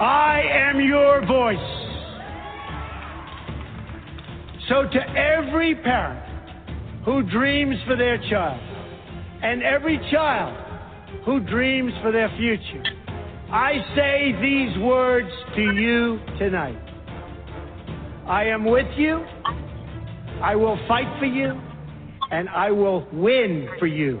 I am your voice. So, to every parent who dreams for their child, and every child who dreams for their future, I say these words to you tonight. I am with you, I will fight for you, and I will win for you.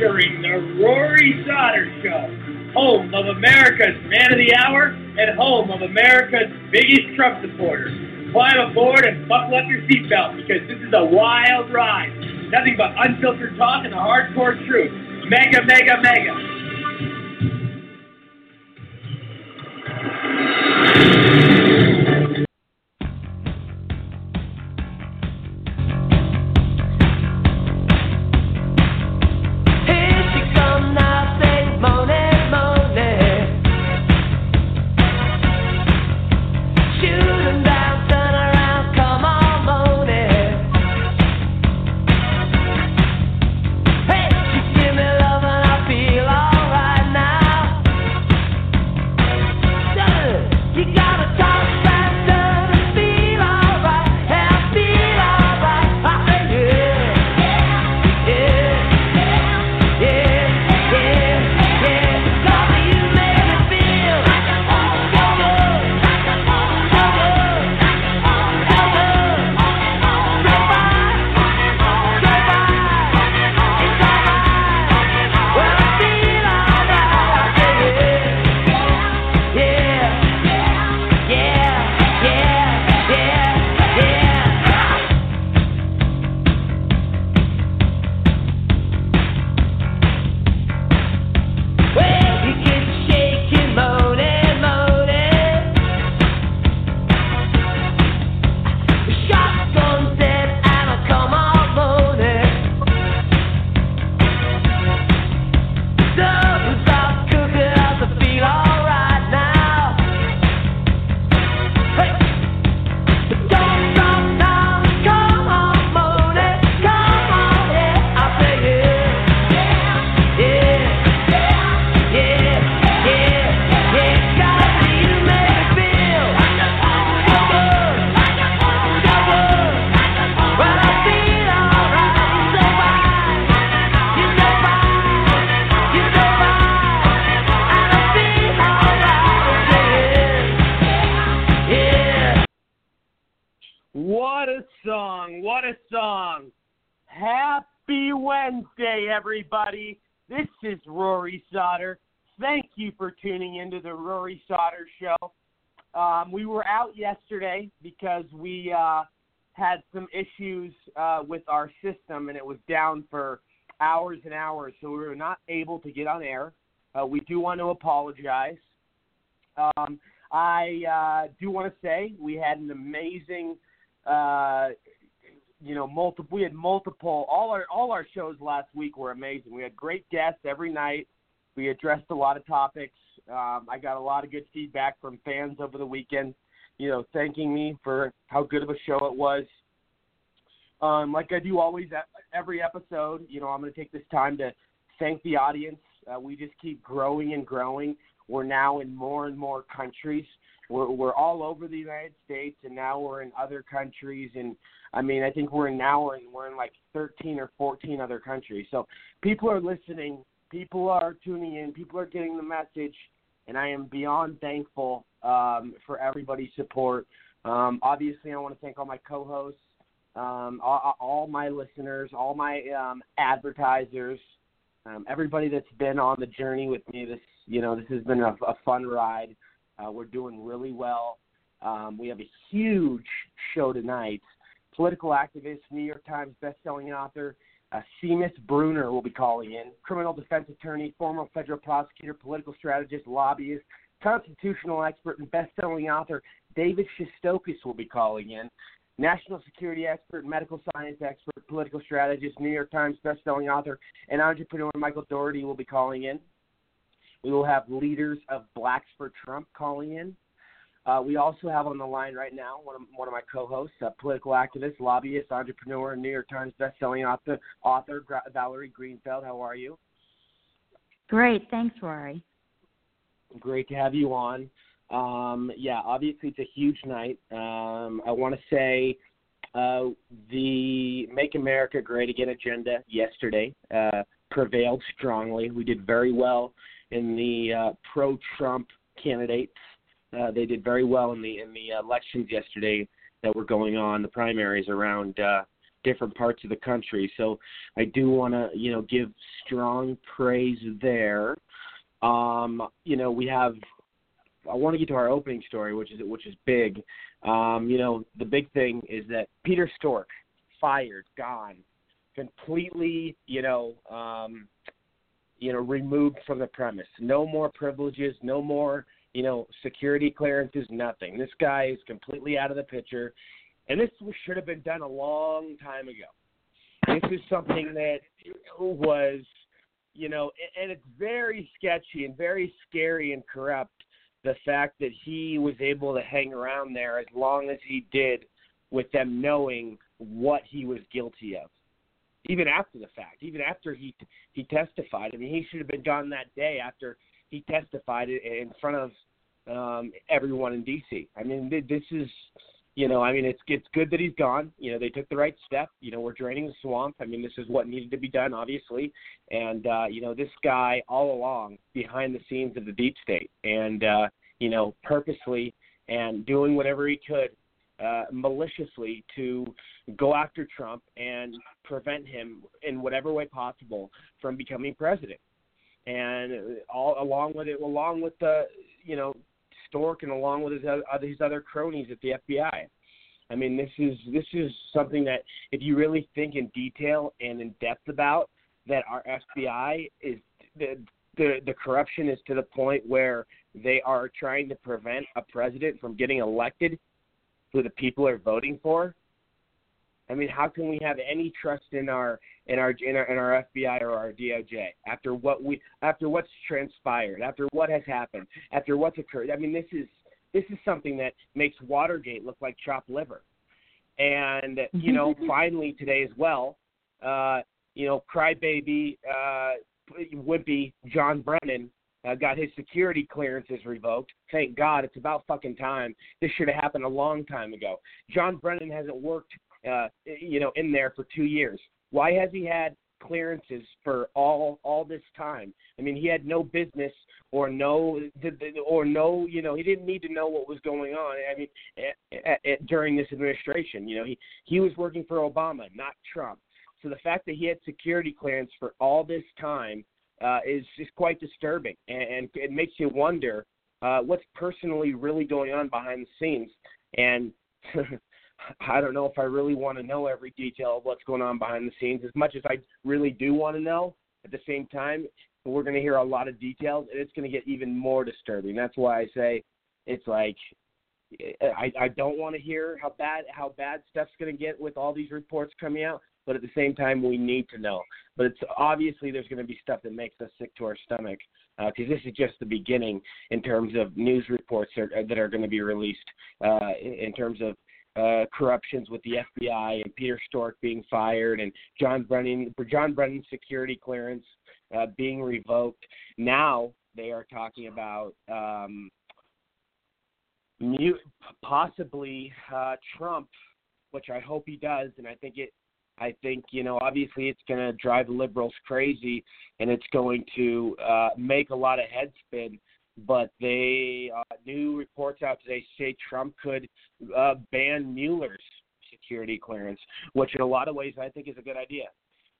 Are entering the Rory Sauter Show, home of America's Man of the Hour and home of America's biggest Trump supporter. Climb aboard and buckle up your seatbelt because this is a wild ride. Nothing but unfiltered talk and the hardcore truth. MAGA, MAGA, MAGA. The Rory Sauter Show. Um, we were out yesterday because we uh, had some issues uh, with our system and it was down for hours and hours, so we were not able to get on air. Uh, we do want to apologize. Um, I uh, do want to say we had an amazing, uh, you know, multiple. We had multiple. All our all our shows last week were amazing. We had great guests every night. We addressed a lot of topics. Um, I got a lot of good feedback from fans over the weekend. You know, thanking me for how good of a show it was. Um, like I do always at every episode, you know, I'm going to take this time to thank the audience. Uh, we just keep growing and growing. We're now in more and more countries. We're, we're all over the United States, and now we're in other countries. And I mean, I think we're now we're in, we're in like 13 or 14 other countries. So people are listening. People are tuning in. People are getting the message, and I am beyond thankful um, for everybody's support. Um, obviously, I want to thank all my co-hosts, um, all, all my listeners, all my um, advertisers, um, everybody that's been on the journey with me this you know, this has been a, a fun ride. Uh, we're doing really well. Um, we have a huge show tonight. Political activist, New York Times bestselling author, uh, Seamus Bruner will be calling in. Criminal defense attorney, former federal prosecutor, political strategist, lobbyist, constitutional expert, and best-selling author David Shestokas will be calling in. National security expert, medical science expert, political strategist, New York Times best-selling author, and entrepreneur Michael Daugherty will be calling in. We will have leaders of Blacks for Trump calling in. Uh, we also have on the line right now one of, one of my co-hosts, a political activist, lobbyist, entrepreneur, New York Times best-selling author, author Valerie Greenfeld. How are you? Great, thanks, Rory. Great to have you on. Um, yeah, obviously it's a huge night. Um, I want to say uh, the Make America Great Again agenda yesterday uh, prevailed strongly. We did very well in the uh, pro-Trump candidates. Uh, they did very well in the in the elections yesterday that were going on, the primaries around uh, different parts of the country. So I do want to you know give strong praise there. Um, you know we have. I want to get to our opening story, which is which is big. Um, you know the big thing is that Peter Strzok fired, gone, completely. You know. Um, you know, removed from the premise. No more privileges, no more, you know, security clearances, nothing. This guy is completely out of the picture. And this should have been done a long time ago. This is something that was, you know, and it's very sketchy and very scary and corrupt the fact that he was able to hang around there as long as he did with them knowing what he was guilty of even after the fact, even after he he testified. I mean, he should have been gone that day after he testified in front of um, everyone in D.C. I mean, this is, you know, I mean, it's it's good that he's gone. You know, they took the right step. You know, we're draining the swamp. I mean, this is what needed to be done, obviously. And uh, you know, this guy all along behind the scenes of the deep state, and uh, you know, purposely and doing whatever he could uh, maliciously to go after Trump and prevent him in whatever way possible from becoming president. And all along with it, along with the you know Strzok and along with his other, his other cronies at the FBI. I mean, this is this is something that if you really think in detail and in depth about, that our FBI is the the, the corruption is to the point where they are trying to prevent a president from getting elected who the people are voting for. I mean, how can we have any trust in our in our in our, in our FBI or our DOJ after what we after what's transpired, after what has happened, after what's occurred? I mean, this is this is something that makes Watergate look like chopped liver. And you know, finally today as well, uh, you know, crybaby, uh, wimpy John Brennan uh, got his security clearances revoked. Thank God, it's about fucking time. This should have happened a long time ago. John Brennan hasn't worked, uh, you know, in there for two years. Why has he had clearances for all all this time. I mean, he had no business or no or no, you know, he didn't need to know what was going on. I mean, at, at, during this administration, you know, he he was working for Obama, not Trump. So the fact that he had security clearance for all this time uh, is is quite disturbing, and, and it makes you wonder uh, what's personally really going on behind the scenes. And I don't know if I really want to know every detail of what's going on behind the scenes as much as I really do want to know. At the same time, we're going to hear a lot of details, and it's going to get even more disturbing. That's why I say it's like I, I don't want to hear how bad how bad stuff's going to get with all these reports coming out, but at the same time, we need to know. But it's obviously there's going to be stuff that makes us sick to our stomach because uh, this is just the beginning in terms of news reports that are, that are going to be released uh, in terms of uh, corruptions with the FBI and Peter Strzok being fired and John Brennan John Brennan's security clearance uh, being revoked. Now they are talking about um, mute, possibly uh, Trump, which I hope he does, and I think it. I think you know obviously it's going to drive liberals crazy, and it's going to uh, make a lot of head spin but they uh, new reports out today say Trump could uh, ban Mueller's security clearance, which in a lot of ways I think is a good idea.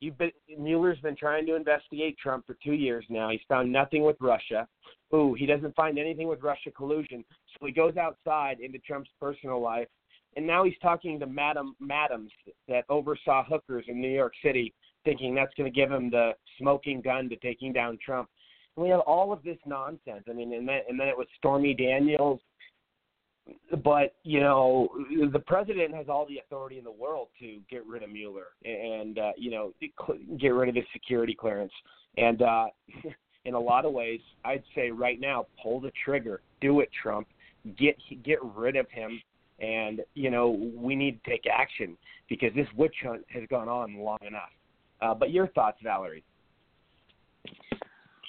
You've been Mueller's been trying to investigate Trump for two years now. He's found nothing with Russia. Ooh, he doesn't find anything with Russia collusion. So he goes outside into Trump's personal life, and now he's talking to Madam Madams that oversaw hookers in New York City, thinking that's going to give him the smoking gun to taking down Trump we have all of this nonsense. I mean, and then and then it was Stormy Daniels. But you know, the president has all the authority in the world to get rid of Mueller and uh, you know get rid of his security clearance. And uh, in a lot of ways, I'd say right now, pull the trigger, do it, Trump. Get get rid of him and you know we need to take action because this witch hunt has gone on long enough. Uh, but your thoughts, Valerie?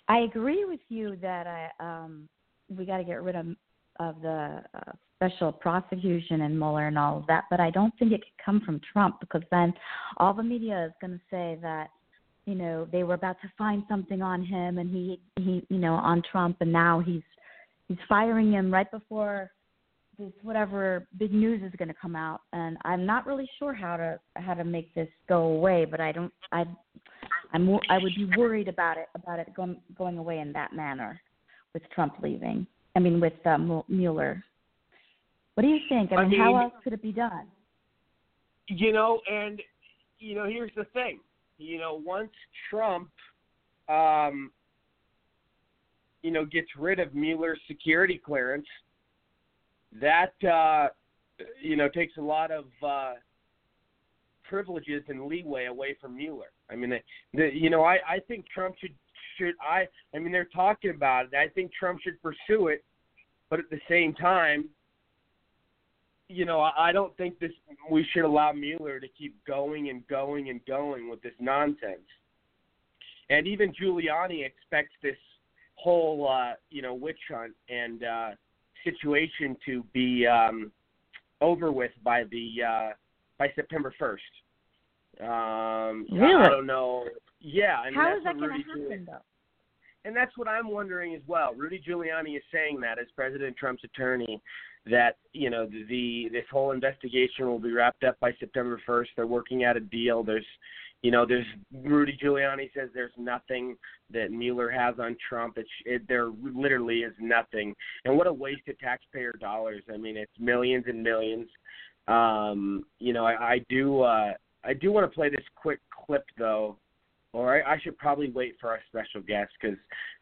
I agree with you that I um we got to get rid of of the uh, special prosecution and Mueller and all of that, but I don't think it could come from Trump because then all the media is going to say that you know they were about to find something on him and he he you know on Trump and now he's he's firing him right before this whatever big news is going to come out. And I'm not really sure how to how to make this go away, but I don't I I'm I would be worried about it about it going going away in that manner with Trump leaving. I mean with uh, Mueller. What do you think? I mean, I mean, how else could it be done? You know, and you know, here's the thing. You know, once Trump, um, you know, gets rid of Mueller's security clearance, that uh, you know takes a lot of uh, privileges and leeway away from Mueller. I mean, the, the, you know, I I think Trump should should I I mean they're talking about it. I think Trump should pursue it, but at the same time, you know, I, I don't think this we should allow Mueller to keep going and going and going with this nonsense. And even Giuliani expects this whole uh, you know witch hunt and uh, situation to be um, over with by the uh, by September first. Um, really? I don't know. Yeah. And How is that going to happen, though? And that's what I'm wondering as well. Rudy Giuliani is saying that as President Trump's attorney, that you know the, the this whole investigation will be wrapped up by September 1st. They're working out a deal. There's, you know, there's Rudy Giuliani says there's nothing that Mueller has on Trump. It's it, there literally is nothing. And what a waste of taxpayer dollars. I mean, it's millions and millions. Um, you know, I, I do. uh I do want to play this quick clip though, or I, I should probably wait for our special guest because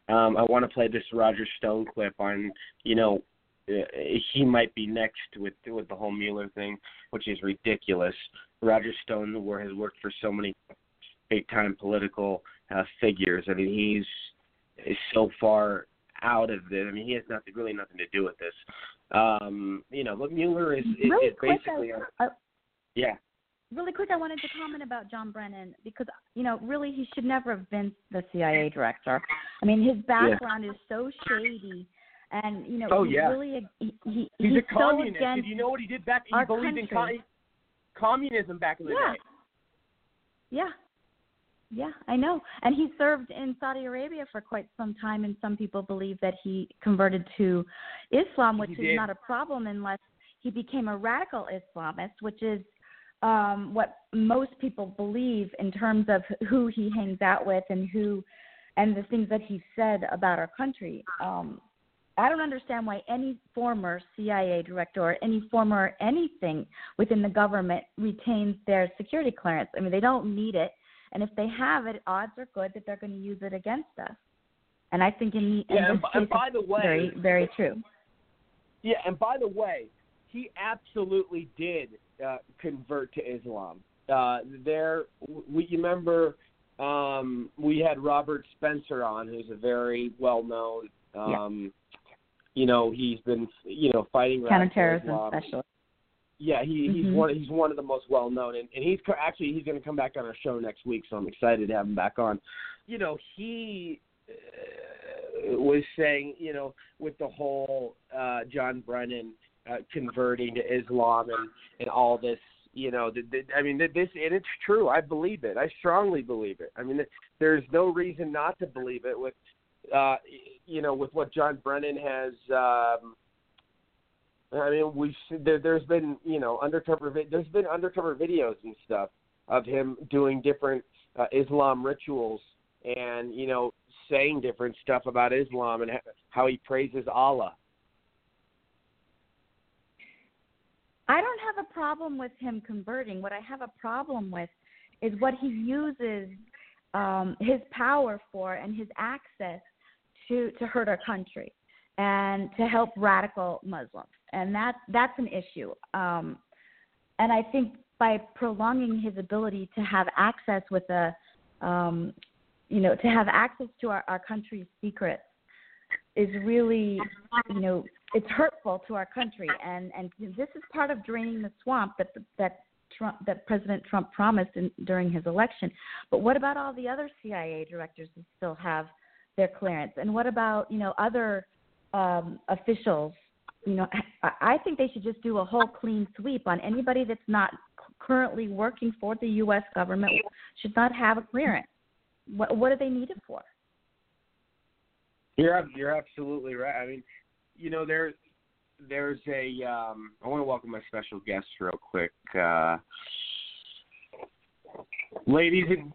um, I want to play this Roger Stone clip on you know uh, he might be next with with the whole Mueller thing, which is ridiculous. Roger Stone war has worked for so many big time political uh, figures. I mean, he's is so far out of it. I mean, he has nothing really nothing to do with this. Um, you know, but Mueller is, is, really is basically quick, uh, yeah really quick, I wanted to comment about John Brennan because you know really he should never have been the CIA director. I mean his background yeah. is so shady, and you know oh, he's yeah. really he, he, he's, he's a communist. So Did you know what he did back? He believed country. in co- communism back in the yeah. day. Yeah. Yeah, I know. And he served in Saudi Arabia for quite some time, and some people believe that he converted to Islam, which is not a problem unless he became a radical Islamist, which is um, what most people believe in terms of who he hangs out with and who and the things that he said about our country. Um, I don't understand why any former CIA director or any former anything within the government retains their security clearance. I mean, they don't need it, and if they have it, odds are good that they're going to use it against us. And I think in, in Yeah, this and, case, by the way, very, very true. Yeah, and by the way, he absolutely did uh, convert to Islam. Uh, there, we remember um, we had Robert Spencer on, who's a very well-known. Um, You know, he's been you know fighting Counterterrorism specialist. Yeah, he he's Mhm. one he's one of the most well known, and, and he's co- actually he's going to come back on our show next week, so I'm excited to have him back on. You know, he uh, was saying, you know, with the whole uh, John Brennan uh, converting to Islam and and all this, you know, the, the, I mean, th- this and it's true. I believe it. I strongly believe it. I mean, there's no reason not to believe it with, uh, you know, with what John Brennan has. Um, I mean, we there, there's been you know undercover there's been undercover videos and stuff of him doing different uh, Islam rituals and you know saying different stuff about Islam and how he praises Allah. I don't have a problem with him converting. What I have a problem with is what he uses um, his power for and his access to to hurt our country and to help radical Muslims, and that that's an issue. Um, and I think by prolonging his ability to have access with a, um, you know, to have access to our, our country's secrets is really, you know, it's hurtful to our country, and and this is part of draining the swamp that that Trump that President Trump promised in, during his election. But what about all the other CIA directors who still have their clearance, and what about you know other um, officials? You know, I, think they should just do a whole clean sweep on anybody that's not currently working for the U.S. government should not have a clearance. What what do they need it for? You're you're absolutely right. I mean, you know, there there's a um I want to welcome my special guest real quick. Uh ladies and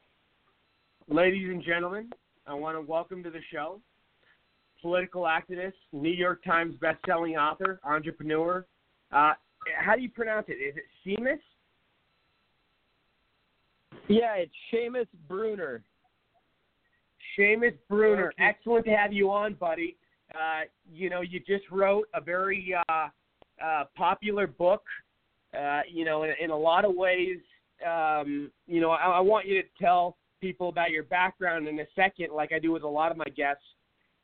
ladies and gentlemen, I want to welcome to the show political activist, New York Times best-selling author, entrepreneur. Uh how do you pronounce it? Is it Seamus? Yeah, it's Seamus Bruner. Seamus Bruner, Okay. excellent to have you on, buddy. Uh, you know, you just wrote a very uh, uh, popular book. Uh, you know, in, in a lot of ways, um, you know, I, I want you to tell people about your background in a second, like I do with a lot of my guests.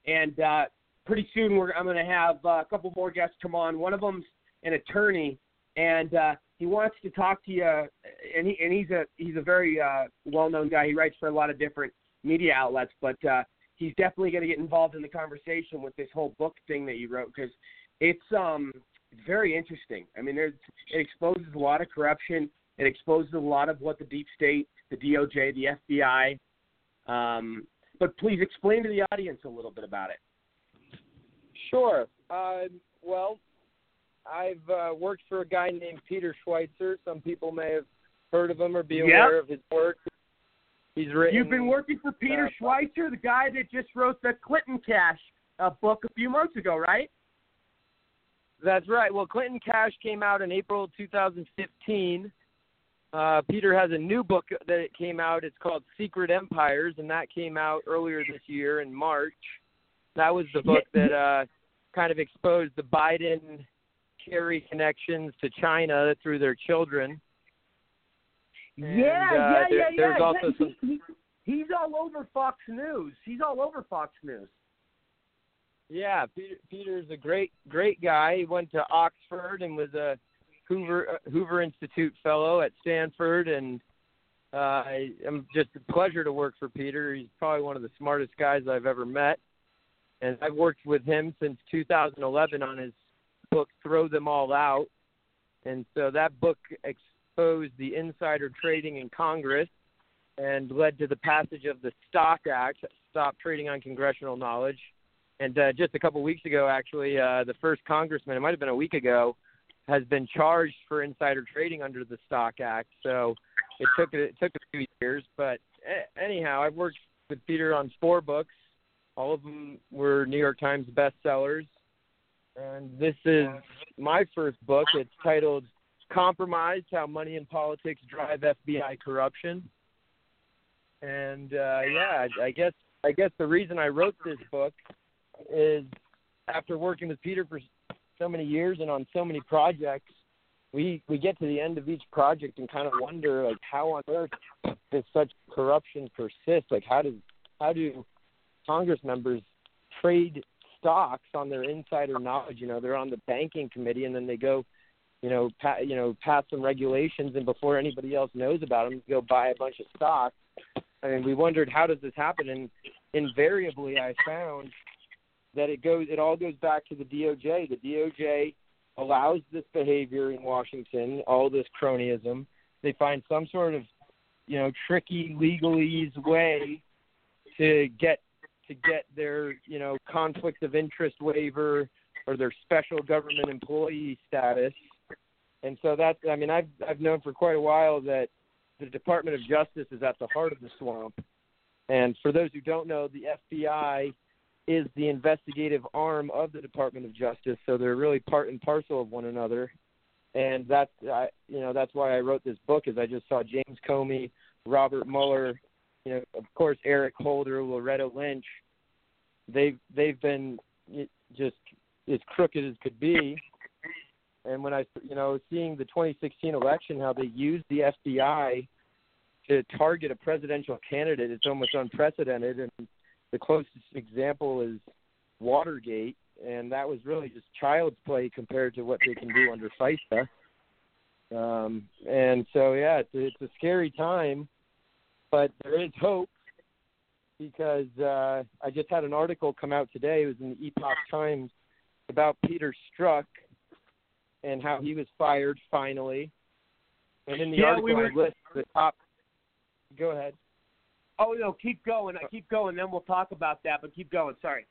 And uh, pretty soon, we're I'm going to have uh, a couple more guests come on. One of them's an attorney, and uh, he wants to talk to you. And he and he's a he's a very uh, well-known guy. He writes for a lot of different media outlets, but uh, he's definitely going to get involved in the conversation with this whole book thing that you wrote because it's um very interesting. I mean, there's it exposes a lot of corruption. It exposes a lot of what the deep state, the DOJ, the FBI. Um, but please explain to the audience a little bit about it. Sure. Uh, well, I've uh, worked for a guy named Peter Schweizer. Some people may have heard of him or be Yep. aware of his work. He's written. You've been working for Peter uh, Schweizer, the guy that just wrote the Clinton Cash uh, book a few months ago, right? That's right. Well, Clinton Cash came out in April 2015. Uh, Peter has a new book that came out. It's called Secret Empires, and that came out earlier this year in March. That was the book that uh, kind of exposed the Biden Kerry connections to China through their children. And, yeah, uh, yeah, there- yeah, there's yeah. also He- some- he- he's all over Fox News. He's all over Fox News. Yeah, Peter, Peter's a great, great guy. He went to Oxford and was a Hoover uh, Hoover Institute fellow at Stanford, and uh, I, I'm just a pleasure to work for Peter. He's probably one of the smartest guys I've ever met, and I've worked with him since 2011 on his book "Throw Them All Out," and so that book exposed the insider trading in Congress and led to the passage of the Stock Act, Stop Trading on Congressional Knowledge. And uh, just a couple weeks ago, actually, uh, the first congressman, it might have been a week ago, has been charged for insider trading under the Stock Act. So it took it took a few years, but anyhow, I've worked with Peter on four books. All of them were New York Times bestsellers, and this is my first book. It's titled "Compromise: How Money and Politics Drive FBI Corruption." And uh, yeah, I guess I guess the reason I wrote this book is after working with Peter for so many years and on so many projects, we we get to the end of each project and kind of wonder like how on earth does such corruption persist? Like how does how do Congress members trade stocks on their insider knowledge? You know, they're on the banking committee and then they go, you know, pa- you know, pass some regulations and before anybody else knows about them, go buy a bunch of stocks. I mean, we wondered how does this happen, and invariably, I found that it goes, it all goes back to the DOJ. The DOJ allows this behavior in Washington, all this cronyism. They find some sort of, you know, tricky legalese way to get to get their, you know, conflict of interest waiver or their special government employee status. And so that's I mean, I've I've known for quite a while that the Department of Justice is at the heart of the swamp. And for those who don't know, the FBI is the investigative arm of the Department of Justice, so they're really part and parcel of one another. And that's I, you know that's why I wrote this book is I just saw James Comey, Robert Mueller, you know of course Eric Holder, Loretta Lynch. They've they've been just as crooked as could be. And when I you know seeing the 2016 election, how they used the FBI to target a presidential candidate, it's almost unprecedented. And the closest example is Watergate, and that was really just child's play compared to what they can do under FISA. Um, and so, yeah, it's a, it's a scary time, but there is hope because uh, I just had an article come out today. It was in the Epoch Times about Peter Strzok and how he was fired finally. And in the yeah, article, we were... I list the top. Go ahead. Oh no, keep going. I keep going. Then we'll talk about that. But keep going. Sorry.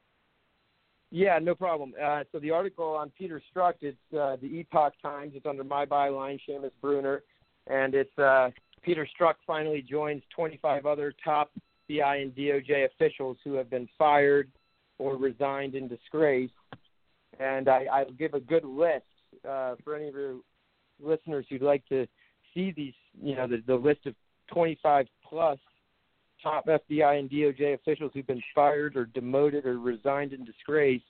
Yeah, no problem. Uh, so the article on Peter Strzok, it's uh, the Epoch Times. It's under my byline, Seamus Bruner, and it's uh, Peter Strzok finally joins 25 other top BI and DOJ officials who have been fired or resigned in disgrace. And I, I'll give a good list uh, for any of your listeners who'd like to see these, you know, the, the list of 25 plus top FBI and DOJ officials who've been fired or demoted or resigned in disgrace.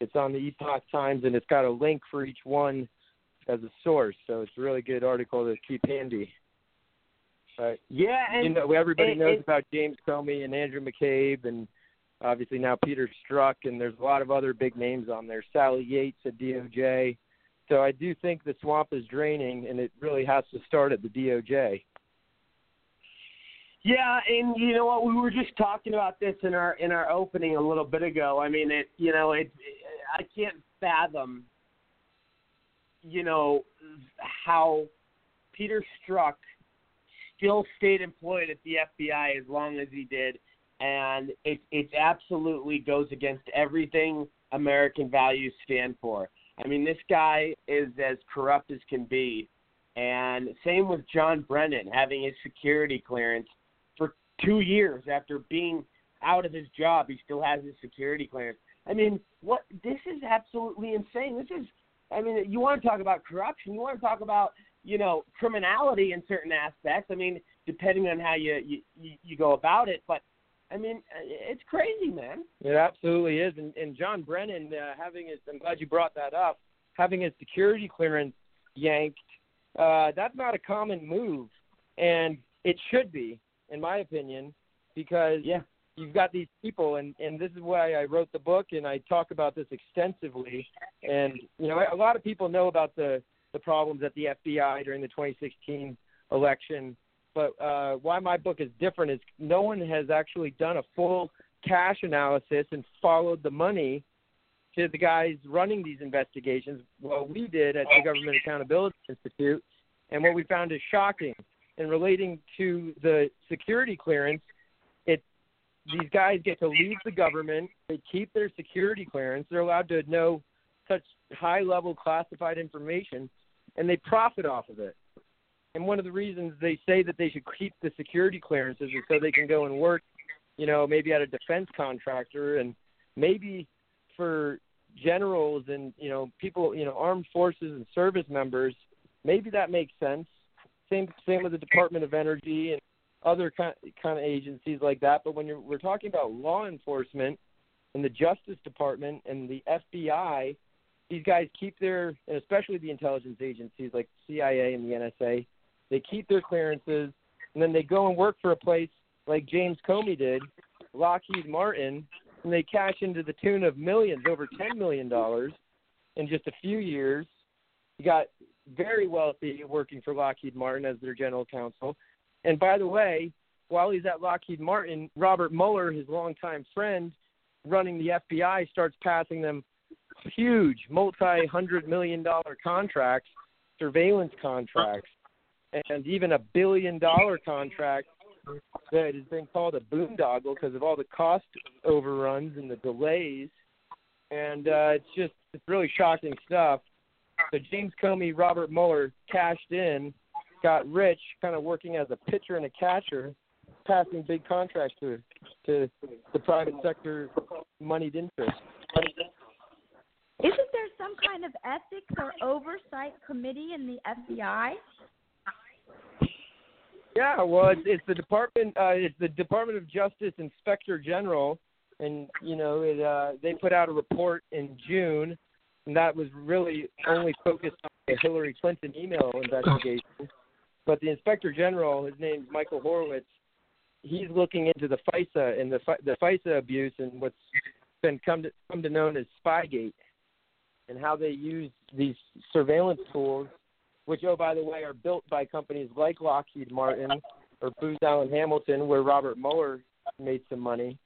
It's on the Epoch Times, and it's got a link for each one as a source. So it's a really good article to keep handy. But, yeah, and you know everybody and, knows and, about James Comey and Andrew McCabe, and obviously now Peter Strzok, and there's a lot of other big names on there. Sally Yates at DOJ. So I do think the swamp is draining, and it really has to start at the DOJ. Yeah, and you know what? We were just talking about this in our in our opening a little bit ago. I mean, it. You know, it. I can't fathom. You know how Peter Strzok still stayed employed at the FBI as long as he did, and it it absolutely goes against everything American values stand for. I mean, this guy is as corrupt as can be, and same with John Brennan having his security clearance two years after being out of his job, he still has his security clearance. I mean, what? This is absolutely insane. This is, I mean, you want to talk about corruption? You want to talk about, you know, criminality in certain aspects? I mean, depending on how you you you go about it, but. I mean, it's crazy, man. It absolutely is. And, and John Brennan uh, having his, I'm glad you brought that up, having his security clearance yanked, uh, that's not a common move. And it should be in my opinion, because yeah. you've got these people, and and this is why I wrote the book, and I talk about this extensively. And you know, a lot of people know about the the problems at the FBI during the 2016 election, but uh, why my book is different is no one has actually done a full cash analysis and followed the money to the guys running these investigations. Well, we did at the Government Accountability Institute, and what we found is shocking And relating to the security clearance, it these guys get to leave the government. They keep their security clearance. They're allowed to know such high level classified information, and they profit off of it. And one of the reasons they say that they should keep the security clearances is so they can go and work, you know, maybe at a defense contractor and maybe for generals and you know people you know armed forces and service members maybe that makes sense same same with the department of energy and other kind kind of agencies like that but when you're we're talking about law enforcement and the justice department and the FBI these guys keep their and especially the intelligence agencies like CIA and the NSA they keep their clearances and then they go and work for a place like James Comey did Lockheed Martin and they cash into the tune of millions, over ten million dollars, in just a few years. He got very wealthy working for Lockheed Martin as their general counsel. And by the way, while he's at Lockheed Martin, Robert Mueller, his longtime friend, running the FBI, starts passing them huge, multi-hundred million dollar contracts, surveillance contracts, and even a billion dollar contract that has been called a boondoggle because of all the cost overruns and the delays. And uh, it's just it's really shocking stuff. So James Comey, Robert Mueller cashed in, got rich, kind of working as a pitcher and a catcher, passing big contracts to to the private sector moneyed interest. Isn't there some kind of ethics or oversight committee in the FBI? Yeah, well, it's, it's the department. Uh, it's the Department of Justice Inspector General, and you know, it, uh, they put out a report in June, and that was really only focused on the Hillary Clinton email investigation. But the Inspector General, his name's Michael Horowitz, he's looking into the FISA and the the FISA abuse and what's been come to come to known as Spygate, and how they use these surveillance tools which, oh, by the way, are built by companies like Lockheed Martin or Booz Allen Hamilton, where Robert Mueller made some money.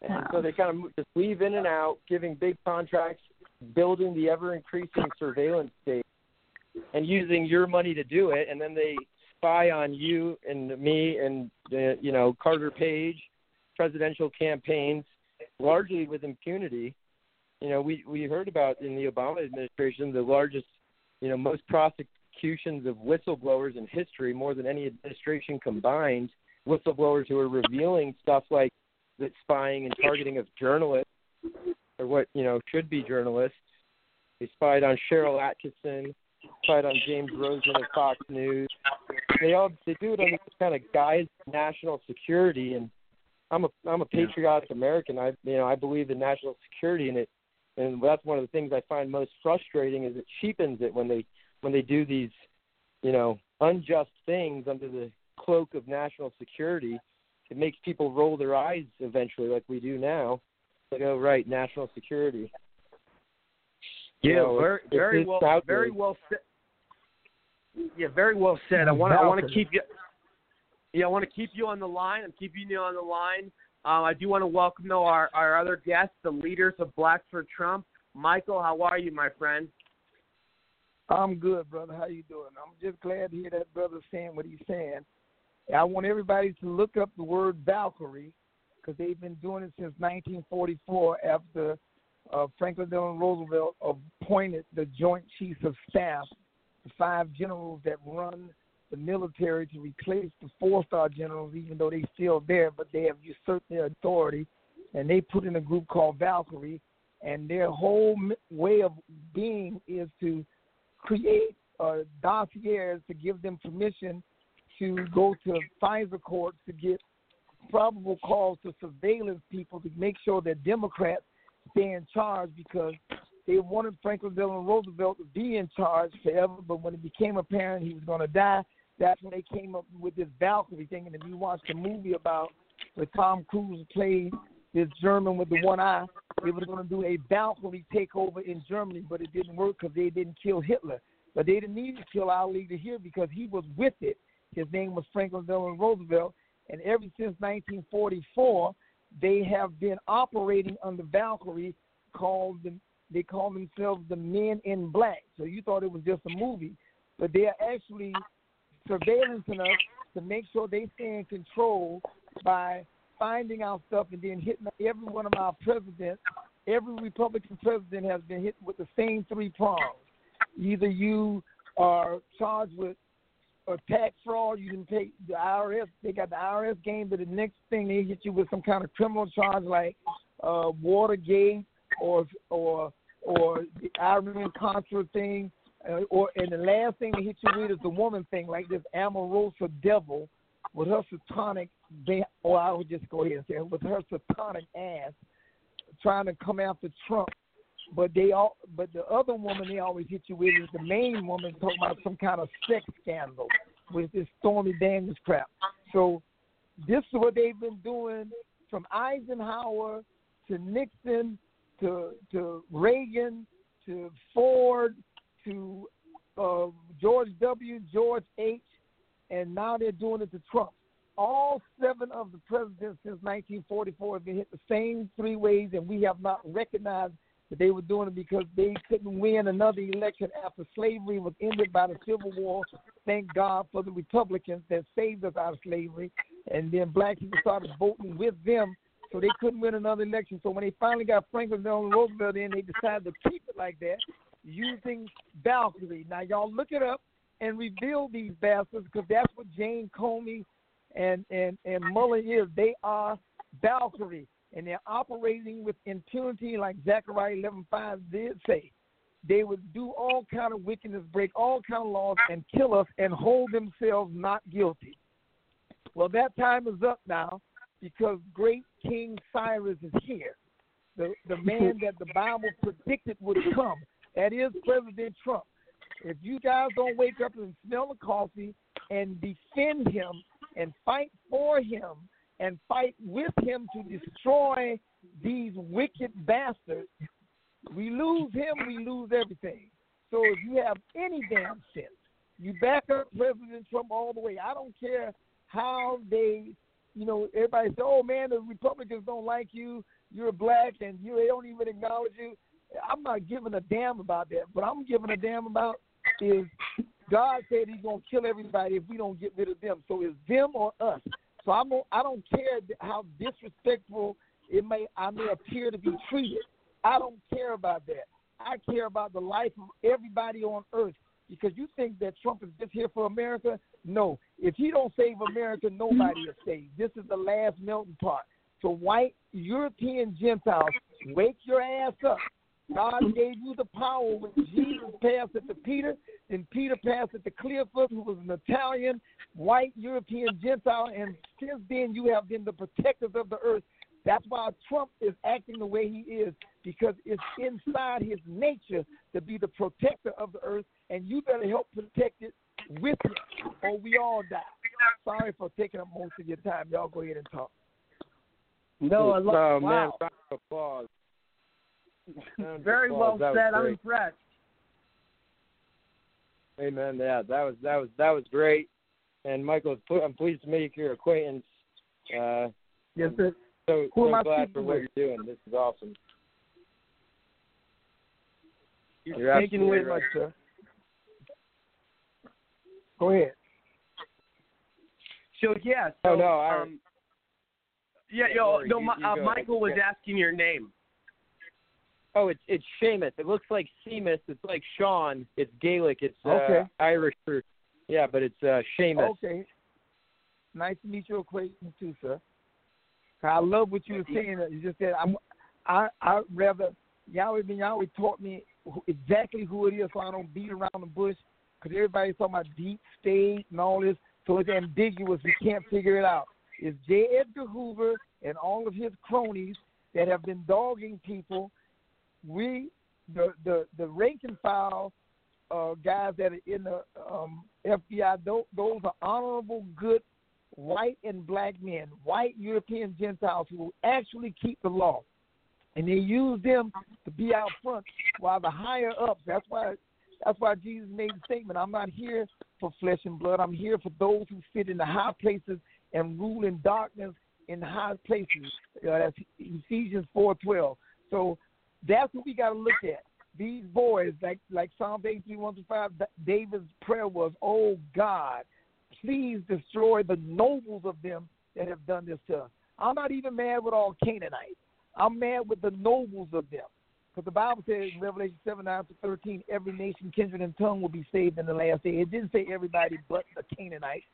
And Wow. so they kind of just weave in and out, giving big contracts, building the ever increasing surveillance state, and using your money to do it. And then they spy on you and me and, uh, you know, Carter Page, presidential campaigns, largely with impunity. You know, we, we heard about in the Obama administration the largest you know, most prosecutions of whistleblowers in history, more than any administration combined, whistleblowers who are revealing stuff like the spying and targeting of journalists, or what you know should be journalists. They spied on Sharyl Attkisson, spied on James Rosen of Fox News. They all they do it under this kind of guise of national security, and I'm a I'm a patriotic American. I you know I believe in national security, and it and that's one of the things I find most frustrating is it cheapens it when they when they do these, you know, unjust things under the cloak of national security. It makes people roll their eyes eventually, like we do now. Like, oh, right, national security. You Yeah, know, very, it's- very it's well, out very well said. Yeah, very well said. I want, to, I want to keep you. Yeah, I want to keep you on the line. I'm keeping you on the line. Um, I do want to welcome though our our other guests, the leaders of Black for Trump. Michael, how are you, my friend? I'm good, brother. How you doing? I'm just glad to hear that brother saying what he's saying. I want everybody to look up the word Valkyrie because they've been doing it since 1944 after uh, Franklin Delano Roosevelt appointed the Joint Chiefs of Staff, the five generals that run the military to replace the four-star generals, even though they're still there, but they have usurped their authority, and they put in a group called Valkyrie, and their whole way of being is to create uh, dossiers to give them permission to go to FISA courts to get probable cause to surveillance people to make sure that Democrats stay in charge because they wanted Franklin Delano Roosevelt to be in charge forever, but when it became apparent he was going to die, that's when they came up with this Valkyrie thing. And if you watch the movie about where Tom Cruise played this German with the one eye, they were going to do a Valkyrie takeover in Germany, but it didn't work because they didn't kill Hitler. But they didn't need to kill our leader here because he was with it. His name was Franklin Delano Roosevelt, and ever since 1944, they have been operating under Valkyrie, called the, they call themselves the Men in Black. So you thought it was just a movie, but they are actually surveillancing us to make sure they stay in control by finding our stuff and then hitting every one of our presidents. Every Republican president has been hit with the same three prongs. Either you are charged with a tax fraud, you can take the IRS. They got the IRS game, but the next thing they hit you with some kind of criminal charge like uh, Watergate or or or the Iran Contra thing, uh, or and the last thing they hit you with is the woman thing, like this Omarosa devil with her satanic, or I would just go ahead and say with her satanic ass trying to come after Trump. But they all, but the other woman they always hit you with is the main woman talking about some kind of sex scandal with this Stormy Daniels crap. So this is what they've been doing from Eisenhower to Nixon to to Reagan to Ford to uh, George W. George H. And now they're doing it to Trump. All seven of the presidents since 1944 have been hit the same three ways, and we have not recognized they were doing it because they couldn't win another election after slavery was ended by the Civil War. Thank God for the Republicans that saved us out of slavery, and then black people started voting with them so they couldn't win another election. So when they finally got Franklin Delano Roosevelt in, they decided to keep it like that using Valkyrie. Now y'all look it up and reveal these bastards because that's what Jane Comey and and and Mueller is. They are Valkyrie and they're operating with impunity, like Zechariah 11:5 did say. They would do all kind of wickedness, break all kind of laws, and kill us, and hold themselves not guilty. Well, that time is up now because great King Cyrus is here. The, the man that the Bible predicted would come. That is President Trump. If you guys don't wake up and smell the coffee and defend him and fight for him and fight with him to destroy these wicked bastards, we lose him, we lose everything. So if you have any damn sense, you back up President Trump all the way. I don't care how they you know, everybody say, "Oh man, the Republicans don't like you. You're black, and you they don't even acknowledge you." I'm not giving a damn about that. But I'm giving a damn about is God said He's gonna kill everybody if we don't get rid of them. So it's them or us. So I'm I don't care how disrespectful it may I may appear to be treated. I don't care about that. I care about the life of everybody on earth because you think that Trump is just here for America. No, if he don't save America, nobody is saved. This is the last melting pot. So white European Gentiles, wake your ass up. God gave you the power when Jesus passed it to Peter, then Peter passed it to Cleophas, who was an Italian, white European Gentile, and since then you have been the protectors of the earth. That's why Trump is acting the way he is, because it's inside his nature to be the protector of the earth, and you better help protect it with him, or we all die. Sorry for taking up most of your time. Y'all go ahead and talk. No, I love oh, wow. man, round of applause. Very well That said. I'm great. impressed. Amen. Yeah, that was that was that was great. And Michael, I'm pleased to make your acquaintance. Uh, Yes, sir. so Who so am glad speaking for what with? you're doing. This is awesome. You're Thank you absolutely very much, right. sir. Go ahead. So yeah. Oh, no, I- um, yeah, Yeah, yo, no, you- you uh. Michael was asking your name. Oh, it's it's Seamus. It looks like Seamus. It's like Sean. It's Gaelic. It's uh, Okay. Irish for yeah, but it's uh, Seamus. Okay. Nice to meet your acquaintance too, sir. I love what you were saying. You just said I'm. I I rather Yahweh Ben Yahweh taught me exactly who it is, so I don't beat around the bush. Because everybody's talking about deep state and all this, so it's ambiguous. We can't figure it out. It's J. Edgar Hoover and all of his cronies that have been dogging people. We, the the the rank and file uh, guys that are in the um, FBI, those, those are honorable, good white and black men, white European Gentiles who actually keep the law. And they use them to be out front while the higher ups, that's why that's why Jesus made the statement, I'm not here for flesh and blood. I'm here for those who sit in the high places and rule in darkness in high places. Uh, that's Ephesians four twelve. So that's what we got to look at. These boys, like like Psalm eighty three one through five, David's prayer was, "Oh God, please destroy the nobles of them that have done this to us. I'm not even mad with all Canaanites. I'm mad with the nobles of them. Because the Bible says in Revelation 7 9 to 13, every nation, kindred, and tongue will be saved in the last day. It didn't say everybody but the Canaanites.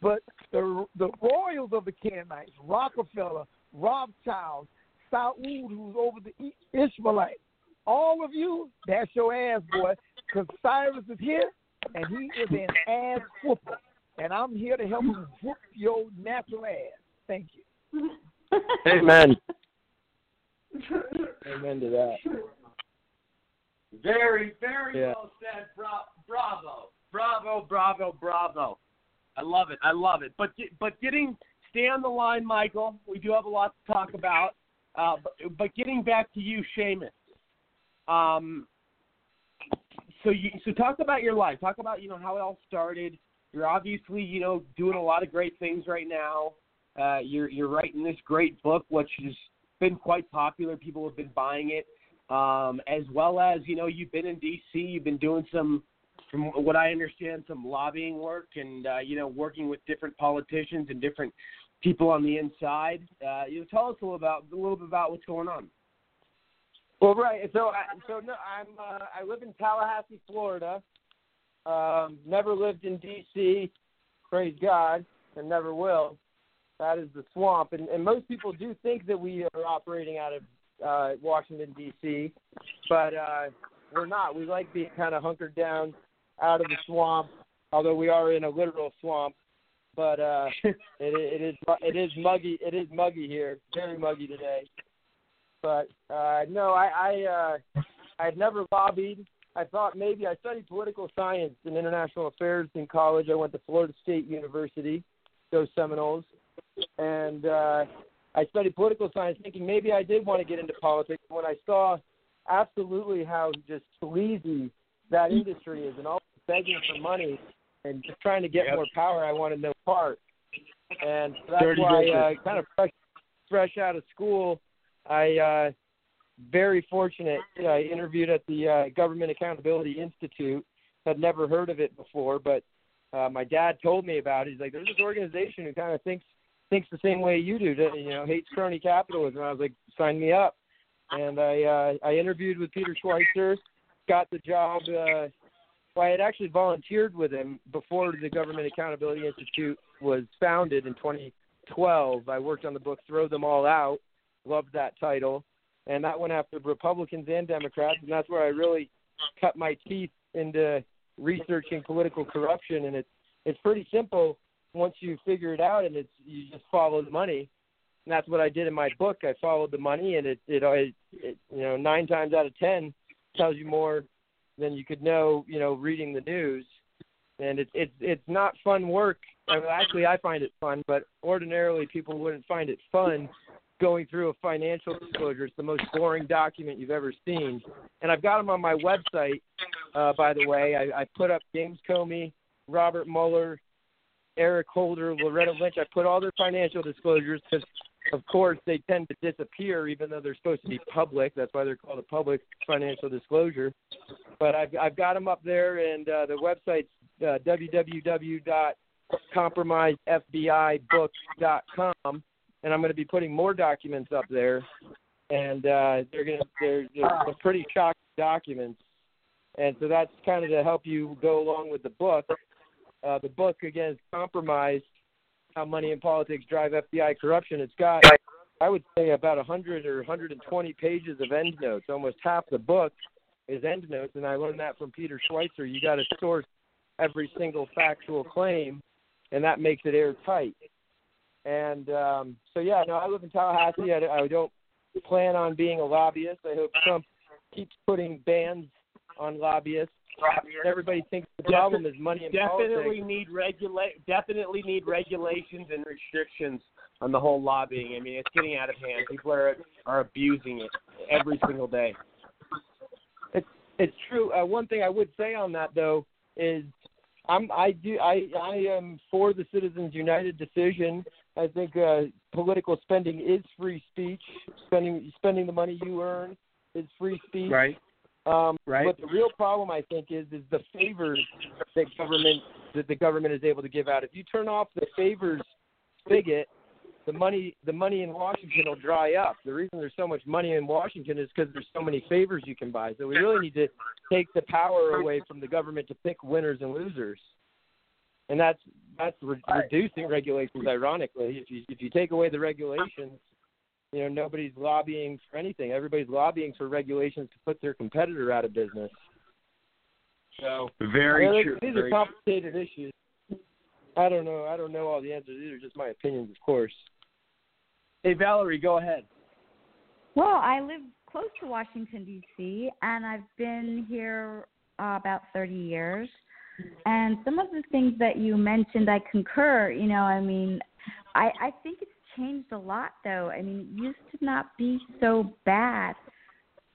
But the the royals of the Canaanites, Rockefeller, Rothschild, Saud, who's over the Ishmaelites, all of you, that's your ass, boy. Because Cyrus is here, and he is an ass whooper. And I'm here to help you whoop your natural ass. Thank you. Amen. Amen to that. Very, very Yeah. well said. Bra- bravo, bravo, bravo, bravo. I love it. I love it. But but getting stay on the line, Michael. We do have a lot to talk about. Uh, but, but getting back to you, Seamus. Um, so you so talk about your life. Talk about you know how it all started. You're obviously you know doing a lot of great things right now. Uh, you're you're writing this great book, which has been quite popular. People have been buying it, um, as well as you know you've been in D.C. You've been doing some, from what I understand, some lobbying work and uh, you know working with different politicians and different people on the inside. Uh, you know, tell us a little about a little bit about what's going on. Well, right. So, I, so no, I'm. Uh, I live in Tallahassee, Florida. Um, never lived in D.C. Praise God, and never will. That is the swamp, and, and most people do think that we are operating out of uh, Washington D.C., but uh, we're not. We like being kind of hunkered down out of the swamp, although we are in a literal swamp. But uh, it, it is it is muggy. It is muggy here. Very muggy today. But uh, no, I I uh, I had never lobbied. I thought maybe I studied political science and international affairs in college. I went to Florida State University, those Seminoles, and uh, I studied political science, thinking maybe I did want to get into politics. When I saw absolutely how just sleazy that industry is, and all begging for money and just trying to get Yep. more power, I wanted no part. And so that's why, uh, kind of fresh, fresh out of school, I uh, very fortunate. I interviewed at the uh, Government Accountability Institute. Had never heard of it before, but uh, my dad told me about it. He's like, "There's this organization who kind of thinks thinks the same way you do. that, You know, hates crony capitalism." And I was like, "Sign me up." And I uh, I interviewed with Peter Schweizer, got the job. Uh, well, I had actually volunteered with him before the Government Accountability Institute was founded in 2012. I worked on the book Throw Them All Out. Loved that title. And that went after Republicans and Democrats. And that's where I really cut my teeth into researching political corruption. And it's, it's pretty simple once you figure it out and it's, you just follow the money. And that's what I did in my book. I followed the money and it, it, it, it you know, nine times out of 10 tells you more than you could know, you know, reading the news. And it's it's it's not fun work. I mean, actually, I find it fun, but ordinarily people wouldn't find it fun going through a financial disclosure. It's the most boring document you've ever seen. And I've got them on my website, uh, by the way. I, I put up James Comey, Robert Mueller, Eric Holder, Loretta Lynch. I put all their financial disclosures because, of course, they tend to disappear even though they're supposed to be public. That's why they're called a public financial disclosure. But I've I've got them up there, and uh, the website's uh, www.compromisefbibook.com, and I'm going to be putting more documents up there, and uh, they're going to they're, they're pretty shocking documents, and so that's kind of to help you go along with the book. Uh, the book again is compromised how money and politics drive FBI corruption. It's got I would say about 100 or 120 pages of endnotes. Almost half the book is endnotes, and I learned that from Peter Schweizer. You got to source every single factual claim, and that makes it airtight. And um, so, yeah, no, I live in Tallahassee. I, I don't plan on being a lobbyist. I hope Trump keeps putting bans on lobbyists. Everybody thinks the problem is money and definitely politics. need regula- definitely need regulations and restrictions on the whole lobbying. I mean, it's getting out of hand. People are are abusing it every single day. It's it's true. Uh, one thing I would say on that though is I'm I do I I am for the Citizens United decision. I think uh, political spending is free speech. Spending spending the money you earn is free speech. Right. Um, Right. But the real problem I think is is the favors that government that the government is able to give out. If you turn off the favors spigot, the money the money in Washington will dry up. The reason there's so much money in Washington is because there's so many favors you can buy. So we really need to take the power away from the government to pick winners and losers. And that's that's re- reducing regulations. Ironically, if you if you take away the regulations, you know nobody's lobbying for anything. Everybody's lobbying for regulations to put their competitor out of business. So Very I mean, true. These very are complicated issues. I don't know. I don't know all the answers. These are just my opinions, of course. Hey, Valerie, go ahead. Well, I live close to Washington D.C. and I've been here uh, about 30 years. And some of the things that you mentioned, I concur. You know, I mean, I I think it's changed a lot, though. I mean, it used to not be so bad.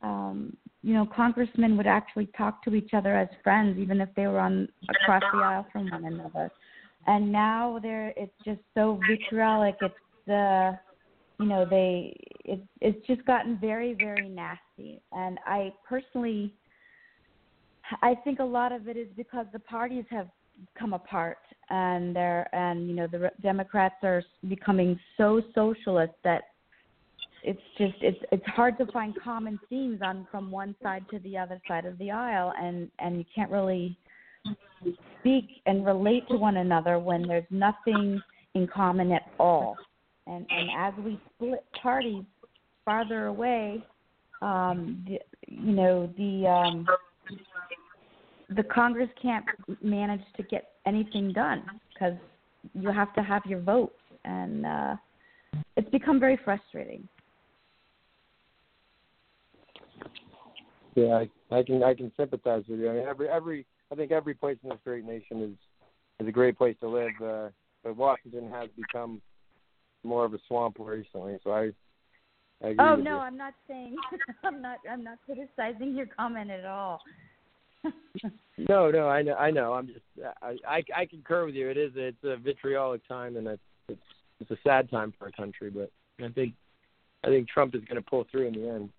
Um, you know, congressmen would actually talk to each other as friends, even if they were on across the aisle from one another. And now they're it's just so vitriolic. It's the you know they it it's just gotten very very nasty and i personally i think a lot of it is because the parties have come apart and they're and you know the democrats are becoming so socialist that it's just it's it's hard to find common themes on from one side to the other side of the aisle and and you can't really speak and relate to one another when there's nothing in common at all. And and as we split parties farther away, um, the, you know the um, the Congress can't manage to get anything done because you have to have your vote, and uh, it's become very frustrating. Yeah, I, I can I can sympathize with you. I mean, every every I think every place in this great nation is is a great place to live. Uh, but Washington has become more of a swamp recently. So I. I Oh no, you. I'm not saying I'm not I'm not criticizing your comment at all. No, no, I know, I know. I'm just, I, I, I concur with you. It is, it's a vitriolic time, and it's, it's, it's a sad time for our country. But I think, I think Trump is going to pull through in the end.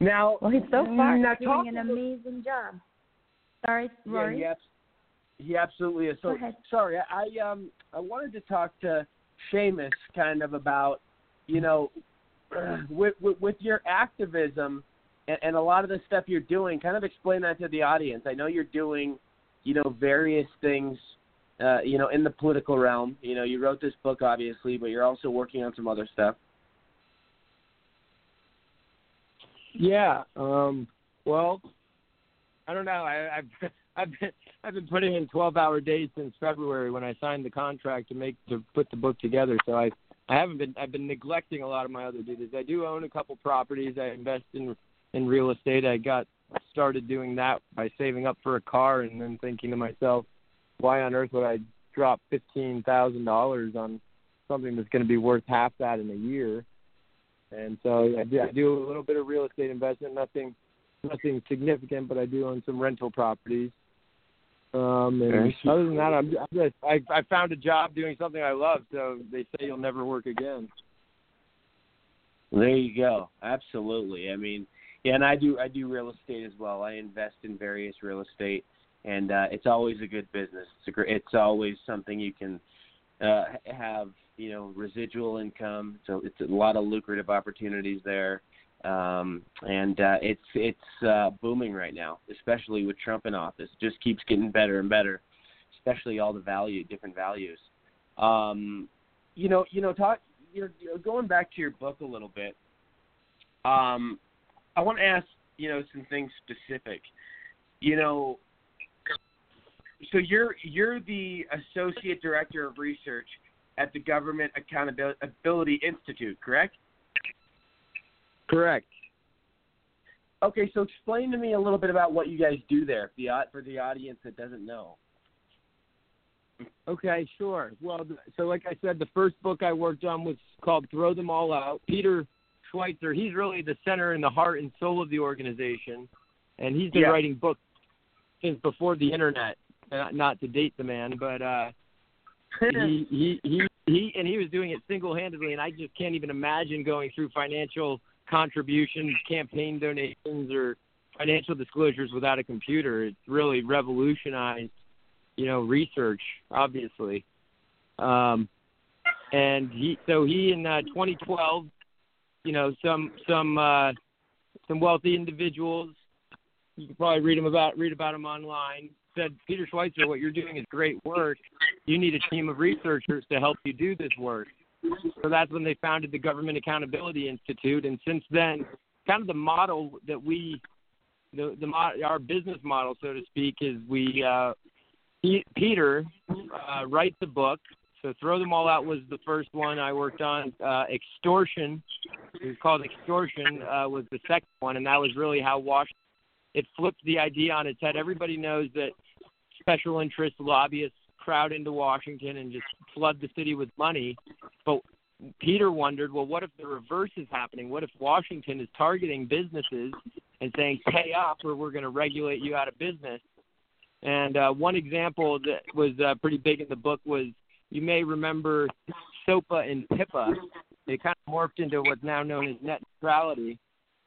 Now, well, he's so far now doing an amazing job. Sorry, Yeah, he, he absolutely is. So sorry, I I, um I wanted to talk to Seamus kind of about you know with with, with your activism and, and a lot of the stuff you're doing. Kind of explain that to the audience. I know you're doing you know various things. Uh, you know, in the political realm, you know, you wrote this book, obviously, but you're also working on some other stuff. Yeah. Um. Well, I don't know. I, I've I've been I've been putting in 12-hour days since February when I signed the contract to make to put the book together. So I I haven't been I've been neglecting a lot of my other duties. I do own a couple properties. I invest in in real estate. I got started doing that by saving up for a car and then thinking to myself, why on earth would I drop fifteen thousand dollars on something that's going to be worth half that in a year? And so I do, I do a little bit of real estate investment, nothing nothing significant, but I do own some rental properties. Um, and other than that, I'm, I'm just I I found a job doing something I love, so they say you'll never work again. There you go. Absolutely. I mean, yeah, and I do I do real estate as well. I invest in various real estate, and uh, it's always a good business. It's a gr- it's always something you can uh, have you know residual income. So it's a lot of lucrative opportunities there, um, and uh, it's it's uh, booming right now, especially with Trump in office. Just keeps getting better and better, especially all the value different values. Um, you know, you know, talk. You know, going back to your book a little bit. Um, I want to ask, you know, some things specific. You know, so you're you're the associate director of research at the Government Accountability Institute, correct? Correct. Okay, so explain to me a little bit about what you guys do there, for the for the audience that doesn't know. Okay, sure. Well, so like I said, the first book I worked on was called Throw Them All Out. Peter Schweizer, he's really the center and the heart and soul of the organization, and he's been Yeah. writing books since before the internet. Uh, not to date the man, but uh, he, he he he and he was doing it single-handedly, and I just can't even imagine going through financial contributions, campaign donations, or financial disclosures without a computer. It's really revolutionized you know, research, obviously. Um, and he, so he in uh, 2012, you know, some some uh, some wealthy individuals. You can probably read them about read about them online. Said Peter Schweizer, what you're doing is great work. You need a team of researchers to help you do this work. So that's when they founded the Government Accountability Institute, and since then, kind of the model that we, the the our business model, so to speak, is we uh, Peter uh, writes a book. So throw them all out was the first one I worked on. Uh, extortion, it was called extortion, uh, was the second one, and that was really how Washington. It flipped the idea on its head. Everybody knows that special interest lobbyists crowd into Washington and just flood the city with money. But Peter wondered, well, what if the reverse is happening? What if Washington is targeting businesses and saying, pay up or we're going to regulate you out of business? And uh, one example that was uh, pretty big in the book was you may remember SOPA and PIPA. They kind of morphed into what's now known as net neutrality,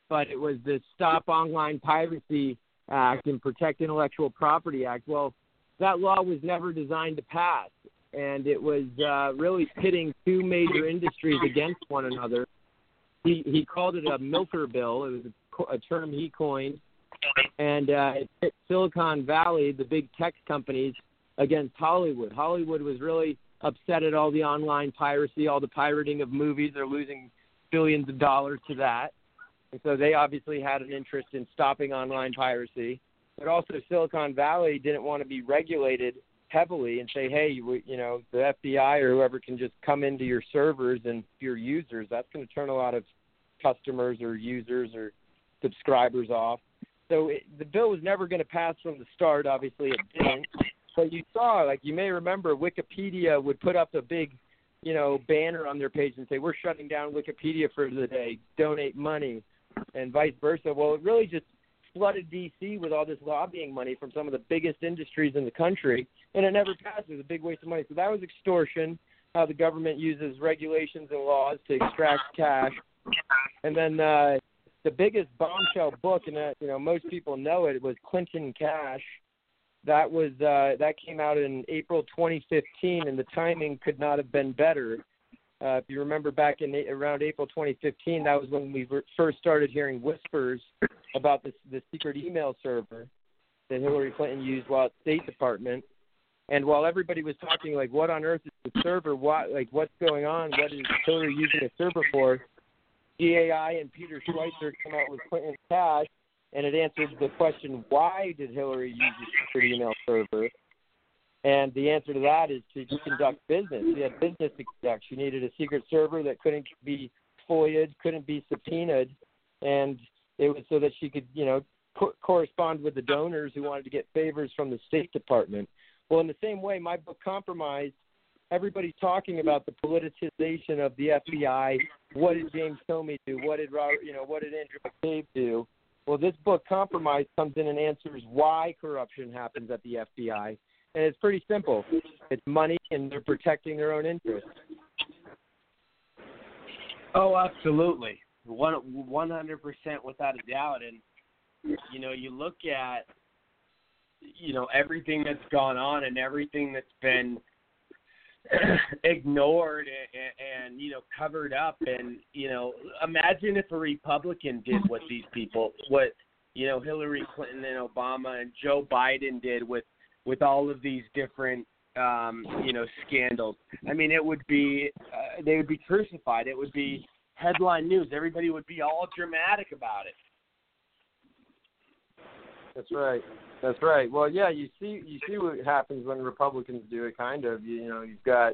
but it was the Stop Online Piracy Act and Protect Intellectual Property Act. Well, that law was never designed to pass, and it was uh, really pitting two major industries against one another. He he called it a milker bill. It was a, a term he coined, and uh, it pit Silicon Valley, the big tech companies, against Hollywood. Hollywood was really upset at all the online piracy, all the pirating of movies. They're losing billions of dollars to that. And so they obviously had an interest in stopping online piracy but also Silicon Valley didn't want to be regulated heavily and say, hey, you, you know, the FBI or whoever can just come into your servers and your users. That's going to turn a lot of customers or users or subscribers off. So it, the bill was never going to pass from the start. Obviously, it didn't. But you saw, like you may remember, Wikipedia would put up a big, you know, banner on their page and say, "We're shutting down Wikipedia for the day. Donate money," and vice versa. Well, it really just flooded D.C. with all this lobbying money from some of the biggest industries in the country, and it never passed. It was a big waste of money. So that was extortion, how the government uses regulations and laws to extract cash. And then uh, the biggest bombshell book, and uh, you know most people know it, was Clinton Cash. That was uh, that came out in April 2015, and the timing could not have been better. Uh, if you remember back in around April 2015, that was when we first started hearing whispers about this the secret email server that Hillary Clinton used while at State Department. And while everybody was talking like, what on earth is the server? What like what's going on? What is Hillary using a server for? GAI and Peter Schweizer came out with Clinton Cash, and it answered the question, why did Hillary use a secret email server? And the answer to that is to conduct business. She had business to conduct. She needed a secret server that couldn't be FOIA'd, couldn't be subpoenaed, and it was so that she could, you know, co- correspond with the donors who wanted to get favors from the State Department. Well, in the same way, my book Compromised, everybody's talking about the politicization of the FBI. What did James Comey do? What did Robert, you know, what did Andrew McCabe do? Well, this book Compromise, comes in and answers why corruption happens at the FBI and it's pretty simple. It's money, and they're protecting their own interests. Oh, absolutely, one one hundred percent without a doubt. And you know, you look at you know everything that's gone on and everything that's been ignored and, and you know covered up and you know imagine if a republican did what these people what you know hillary clinton and obama and joe biden did with with all of these different um, you know scandals. I mean, it would be uh, they would be crucified. It would be headline news. Everybody would be all dramatic about it. That's right. That's right. Well, yeah, you see, you see what happens when Republicans do it. Kind of, you, you know, you've got,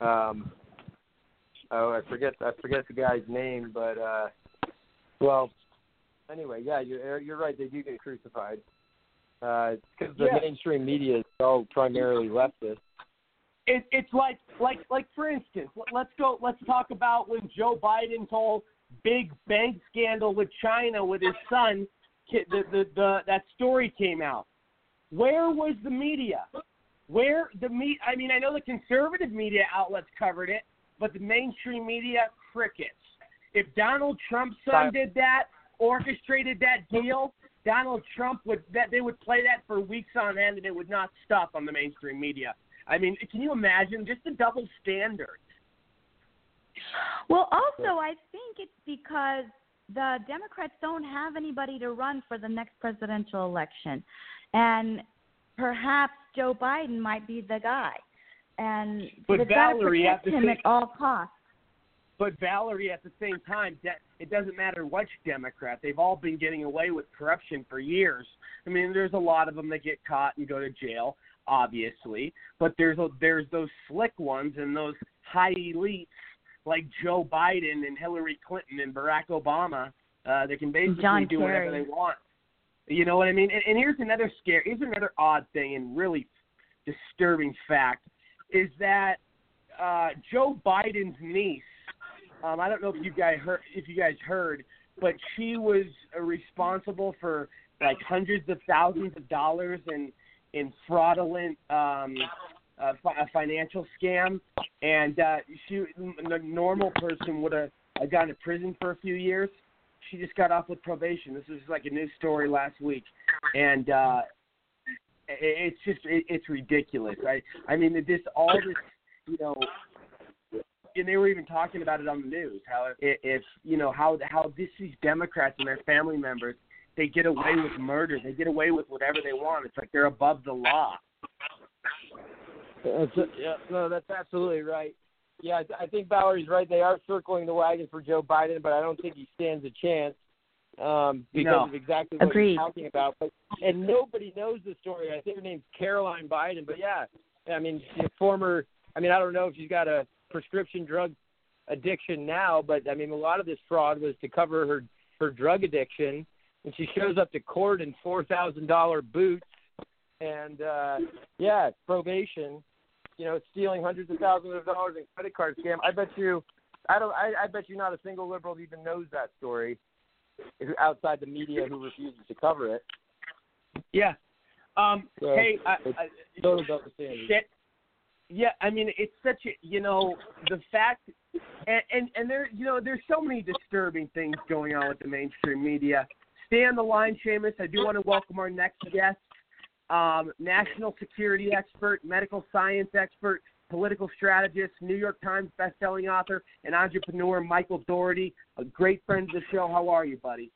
um, oh, I forget, I forget the guy's name, but, uh, well, anyway, yeah, you're you're right. They do get crucified because uh, the yeah. mainstream media is all primarily leftist. It, it's like like like for instance, let's go. Let's talk about when Joe Biden told big bank scandal with China with his son. The the, the that story came out. Where was the media? Where the me? I mean, I know the conservative media outlets covered it, but the mainstream media crickets. If Donald Trump's son did that, orchestrated that deal, Donald Trump would that they would play that for weeks on end and it would not stop on the mainstream media. I mean, can you imagine just the double standard? Well, also, I think it's because the Democrats don't have anybody to run for the next presidential election. And perhaps Joe Biden might be the guy. And But they've got to Valerie, at protect the him same- at all costs. But Valerie, at the same time, that it doesn't matter which Democrat; they've all been getting away with corruption for years. I mean, there's a lot of them that get caught and go to jail, obviously. But there's a, there's those slick ones and those high elites like Joe Biden and Hillary Clinton and Barack Obama uh, that can basically John do whatever they want. You know what I mean? And, and here's another scare. Here's another odd thing and really disturbing fact is that uh, Joe Biden's niece. Um, I don't know if you guys heard, if you guys heard, but she was uh, responsible for like hundreds of thousands of dollars in in fraudulent um, a financial scam, and uh, she the normal person would have uh, gone to prison for a few years. She just got off with probation. This was like a news story last week, and uh, it, it's just it, it's ridiculous. I I mean this all this you know and they were even talking about it on the news how if, if you know how how this these Democrats and their family members they get away with murder they get away with whatever they want it's like they're above the law That's, yeah, no, that's absolutely right. Yeah, I, I think Valerie's right. They are circling the wagon for Joe Biden, but I don't think he stands a chance um, because No. of exactly what Agreed. he's talking about. But and nobody knows the story. I think her name's Caroline Biden, but yeah, I mean, she's a former. I mean, I don't know if she's got a prescription drug addiction now, but I mean, a lot of this fraud was to cover her her drug addiction, and she shows up to court in four thousand dollar boots, and uh yeah, probation. You know, stealing hundreds of thousands of dollars in credit card scam. I bet you, I don't. I, I bet you not a single liberal even knows that story outside the media who refuses to cover it. yeah um So, hey I, I, Total double shit yeah i mean it's such a you know the fact and, and and there you know there's so many disturbing things going on with the mainstream media stay on the line Seamus. i do want to welcome our next guest um, national security expert medical science expert political strategist new york times best-selling author and entrepreneur michael Daugherty a great friend of the show how are you buddy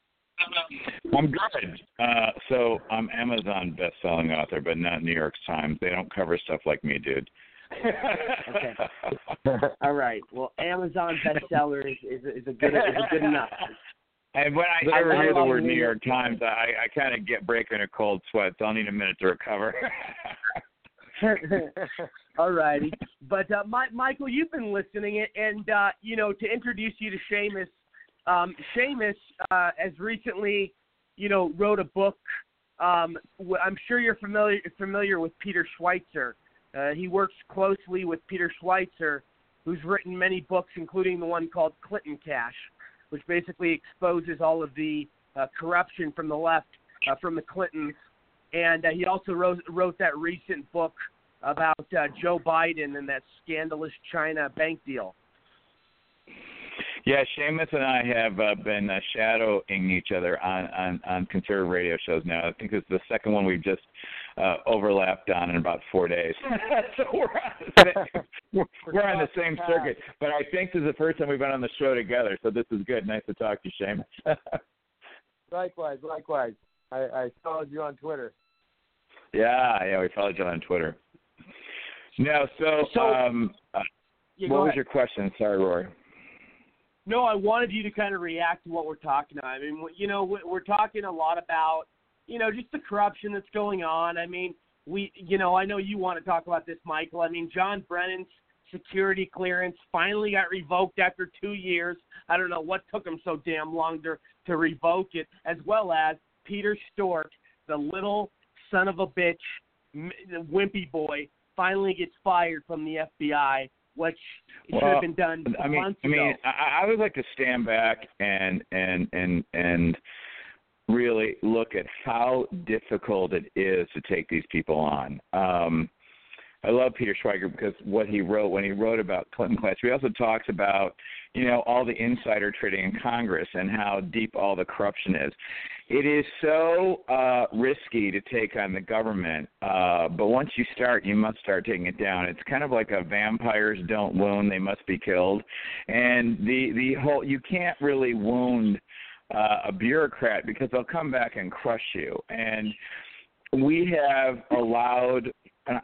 I'm good. Uh, so I'm Amazon best-selling author, but not New York Times. They don't cover stuff like me, dude. Okay. all right well amazon bestseller is, is, is a good is a good enough And when I, I ever hear the word New York Times, I, I kind of get breaking a cold sweat. So I'll need a minute to recover. All righty. But uh, My, Michael, you've been listening, it, and uh, you know, to introduce you to Seamus, um, Seamus uh, has recently, you know, wrote a book. Um, I'm sure you're familiar familiar with Peter Schweizer. Uh, he works closely with Peter Schweizer, who's written many books, including the one called Clinton Cash, which basically exposes all of the uh, corruption from the left, uh, from the Clintons. And uh, he also wrote, wrote that recent book about uh, Joe Biden and that scandalous China bank deal. yeah, Seamus and I have uh, been uh, shadowing each other on, on on conservative radio shows now. I think it's the second one we've just uh, overlapped on in about four days. so we're on the same, we're, we're on the same circuit. But I think this is the first time we've been on the show together. So this is good. Nice to talk to you, Seamus. likewise, likewise. I, I followed you on Twitter. yeah, yeah, we followed you on Twitter. No, so, So- um, uh, Yeah, what was ahead. your question? Sorry, Rory. No, I wanted you to kind of react to what we're talking about. I mean, you know, we're talking a lot about, you know, just the corruption that's going on. I mean, we, you know, I know you want to talk about this, Michael. I mean, John Brennan's security clearance finally got revoked after two years. I don't know what took him so damn long to to revoke it, as well as Peter Strzok, the little son of a bitch, the wimpy boy, finally gets fired from the FBI, which should have been done I mean, months I mean, ago. I, I would like to stand back and and and and really look at how difficult it is to take these people on. Um, I love Peter Schweizer because what he wrote when he wrote about Clinton Cash, he also talks about, you know, all the insider trading in Congress and how deep all the corruption is. It is so uh, risky to take on the government, uh, but once you start, you must start taking it down. It's kind of like a vampires don't wound; they must be killed. And the the whole you can't really wound uh, a bureaucrat because they'll come back and crush you. And we have allowed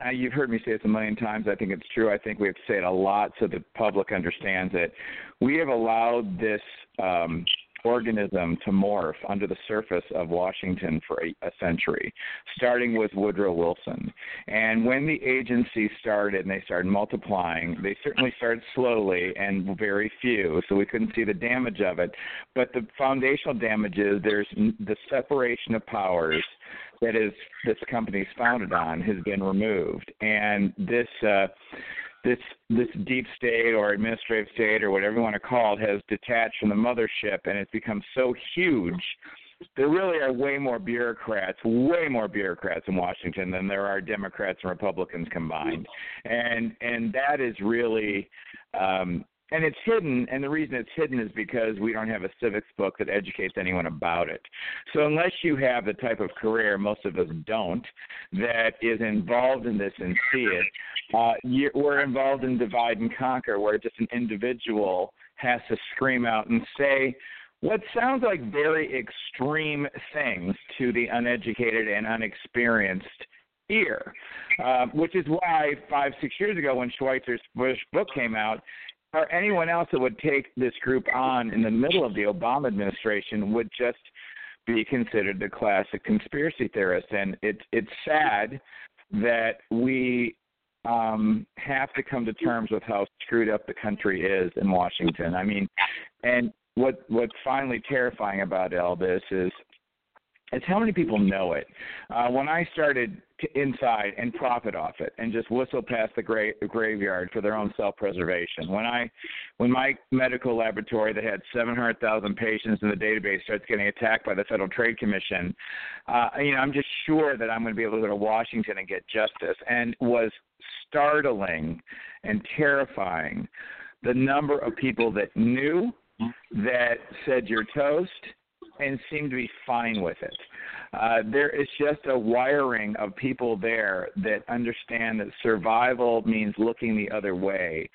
and you've heard me say this a million times. I think it's true. I think we have to say it a lot so the public understands it. We have allowed this um, organism to morph under the surface of Washington for a, a century, starting with Woodrow Wilson. And when the agency started and they started multiplying, they certainly started slowly and very few, so we couldn't see the damage of it. But the foundational damage is there's the separation of powers that is this company is founded on has been removed, and this uh, this this deep state or administrative state or whatever you want to call it has detached from the mothership, and it's become so huge. There really are way more bureaucrats, way more bureaucrats in Washington than there are Democrats and Republicans combined, and and that is really um, and it's hidden and the reason it's hidden is because we don't have a civics book that educates anyone about it. So unless you have the type of career most of us don't that is involved in this and see it. Uh, you, we're involved in divide and conquer where just an individual has to scream out and say what sounds like very extreme things to the uneducated and unexperienced ear, uh, which is why five, six years ago when Schweizer's Bush book came out, or anyone else that would take this group on in the middle of the Obama administration would just be considered the classic conspiracy theorist. And it's it's sad that we um, have to come to terms with how screwed up the country is in Washington. I mean, and what what's finally terrifying about all this is it's how many people know it. Uh, when I started inside and profit off it and just whistle past the gra- graveyard for their own self-preservation. When I, when my medical laboratory that had 700,000 patients in the database starts getting attacked by the Federal Trade Commission, uh, you know, I'm just sure that I'm going to be able to go to Washington and get justice. And was startling and terrifying the number of people that knew that said you're toast and seem to be fine with it. Uh, there is just a wiring of people there that understand that survival means looking the other way,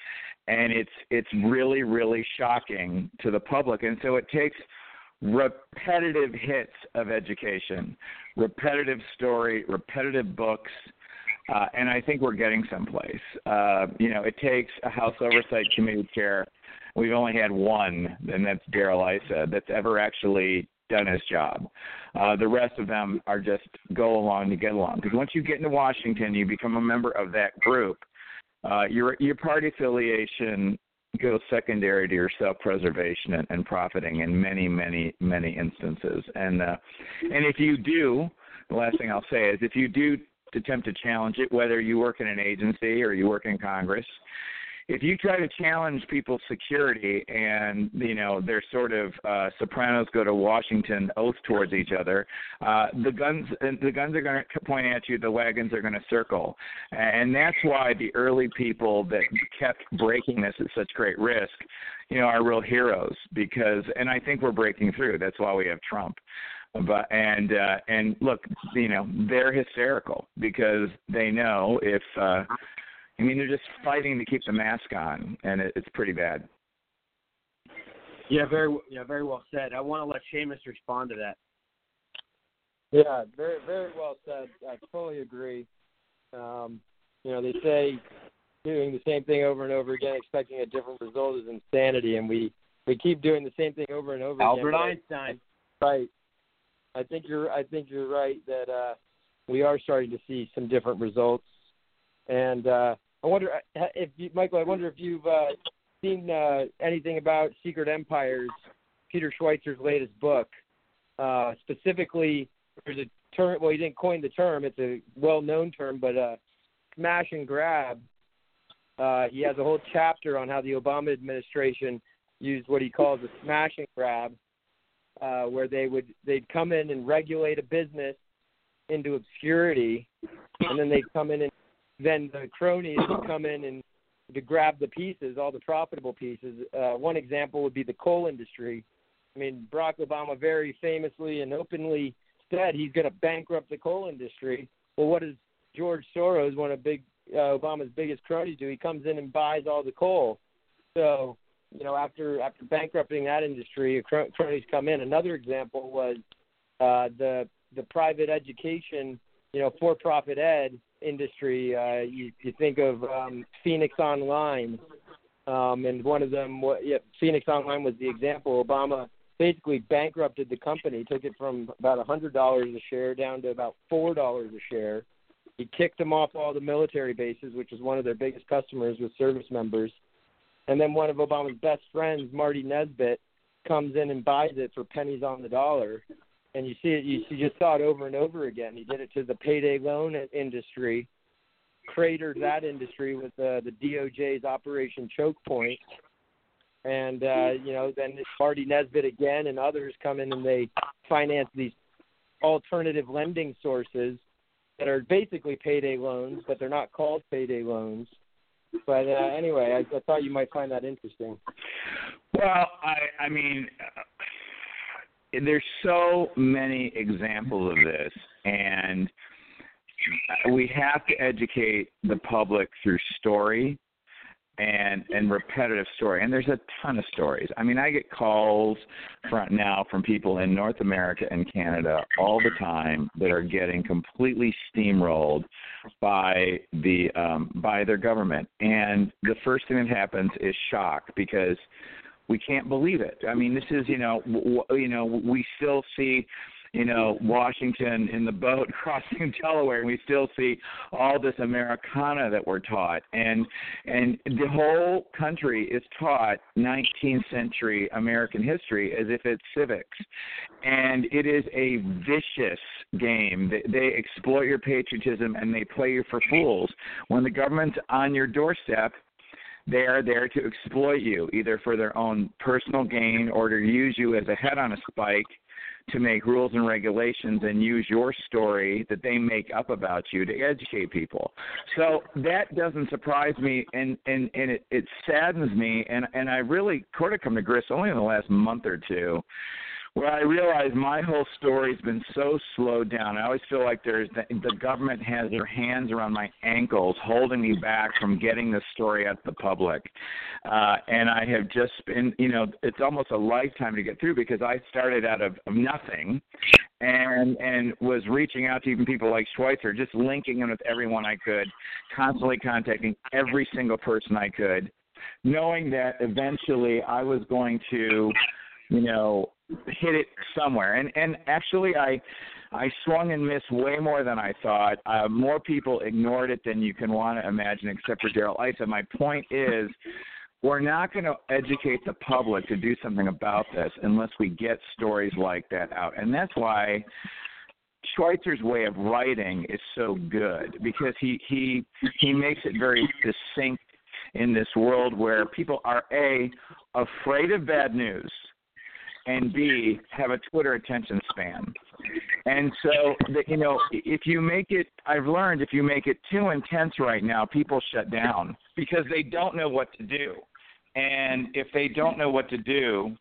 and it's it's really really shocking to the public. And so it takes repetitive hits of education, repetitive story, repetitive books. Uh, and I think we're getting someplace. Uh, you know, it takes a House Oversight Committee chair. We've only had one, and that's Darrell Issa, that's ever actually done his job. Uh, the rest of them are just go along to get along. Because once you get into Washington, you become a member of that group. Uh, your your party affiliation goes secondary to your self-preservation and, and profiting in many, many, many instances. And uh, and if you do, the last thing I'll say is if you do attempt to challenge it, whether you work in an agency or you work in Congress, if you try to challenge people's security and you know they're sort of uh, Sopranos go to Washington oath towards each other, uh, the guns the guns are going to point at you, the wagons are going to circle, and that's why the early people that kept breaking this at such great risk, you know, are real heroes because, and I think we're breaking through. That's why we have Trump but and uh and look you know they're hysterical because they know if uh I mean, they're just fighting to keep the mask on, and it, it's pretty bad. Yeah, very yeah, very well said. I want to let Seamus respond to that. Yeah, very very well said. I fully agree. Um, you know, they say doing the same thing over and over again, expecting a different result is insanity, and we we keep doing the same thing over and over Albert again. Albert Einstein. Right. I think you're I think you're right that uh, we are starting to see some different results, and uh, I wonder uh, if you, Michael. I wonder if you've uh, seen uh, anything about Secret Empires, Peter Schweizer's latest book. Uh, specifically, there's a term. Well, he didn't coin the term. It's a well-known term, but uh, smash and grab. Uh, he has a whole chapter on how the Obama administration used what he calls a smash and grab, uh, where they would they'd come in and regulate a business into obscurity, and then they'd come in and then the cronies come in and to grab the pieces, all the profitable pieces. Uh, one example would be the coal industry. I mean, Barack Obama very famously and openly said he's going to bankrupt the coal industry. Well, what does George Soros, one of big uh, Obama's biggest cronies, do? He comes in and buys all the coal. So, you know, after after bankrupting that industry, cronies come in. Another example was uh, the the private education, you know, for-profit ed industry. Uh, you, you think of um, Phoenix Online, um, and one of them, yeah, Phoenix Online was the example. Obama basically bankrupted the company, took it from about a hundred dollars a share down to about four dollars a share. He kicked them off all the military bases, which was one of their biggest customers with service members. And then one of Obama's best friends, Marty Nesbitt, comes in and buys it for pennies on the dollar. And you see it, you, you just saw it over and over again. He did it to the payday loan industry, cratered that industry with uh, the DOJ's Operation Choke Point, and uh, you know then Marty Nesbitt again and others come in and they finance these alternative lending sources that are basically payday loans, but they're not called payday loans. But uh, anyway, I, I thought you might find that interesting. Well, I I mean, uh, there's so many examples of this, and we have to educate the public through story and and repetitive story and there's a ton of stories. I mean i get calls from now from people in north america and canada all the time that are getting completely steamrolled by the um by their government. And the first thing that happens is shock because we can't believe it i mean this is you know w- you know we still see you know, Washington in the boat crossing Delaware, and we still see all this Americana that we're taught, and and the whole country is taught 19th century American history as if it's civics, and it is a vicious game. They, they exploit your patriotism and they play you for fools. When the government's on your doorstep, they are there to exploit you, either for their own personal gain or to use you as a head on a spike to make rules and regulations and use your story that they make up about you to educate people. So that doesn't surprise me and and and it, it saddens me and and I really sort of come to grips only in the last month or two where I realize my whole story's been so slowed down. I always feel like there's the, the government has their hands around my ankles, holding me back from getting the story out to the public. Uh, and I have just been, you know, it's almost a lifetime to get through because I started out of, of nothing, and and was reaching out to even people like Schweizer, just linking in with everyone I could, constantly contacting every single person I could, knowing that eventually I was going to you know, hit it somewhere. And and actually, I I swung and missed way more than I thought. Uh, more people ignored it than you can want to imagine, except for Darrell Issa. My point is. We're not going to educate the public to do something about this unless we get stories like that out. And that's why Schweizer's way of writing is so good because he he he makes it very succinct in this world where people are a afraid of bad news and B have a Twitter attention span. And so, the, you know, if you make it, I've learned if you make it too intense right now, people shut down because they don't know what to do. And if they don't know what to do,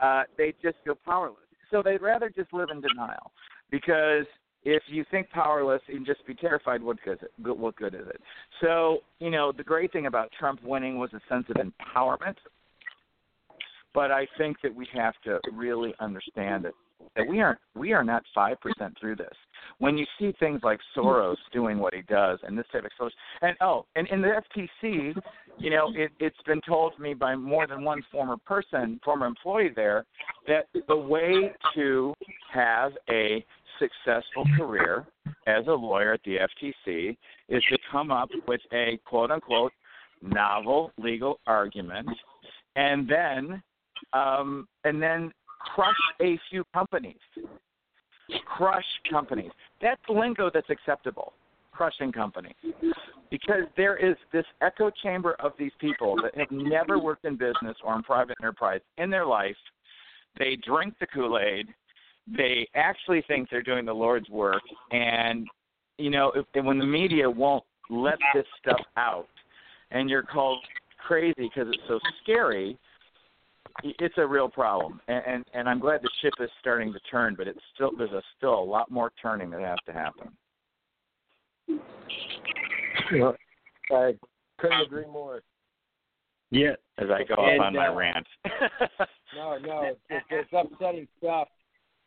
uh, they just feel powerless. So they'd rather just live in denial because if you think powerless, and just be terrified. What good? What good is it? So you know, the great thing about Trump winning was a sense of empowerment but I think that we have to really understand it that we aren't we are not five percent through this. When you see things like Soros doing what he does and this type of social and oh, and in the FTC, you know, it, it's been told to me by more than one former person, former employee there, that the way to have a successful career as a lawyer at the FTC is to come up with a quote unquote novel legal argument and then um, and then crush a few companies. Crush companies. That's lingo that's acceptable. Crushing companies. Because there is this echo chamber of these people that have never worked in business or in private enterprise in their life. They drink the Kool Aid. They actually think they're doing the Lord's work. And, you know, if, when the media won't let this stuff out, and you're called crazy because it's so scary, it's a real problem. And, and and I'm glad the ship is starting to turn, but it's still there's a still a lot more turning that has to happen. Yeah, I couldn't agree more. Yeah. As I go And, off on my uh, rant. No, no, it's, it's, it's upsetting stuff,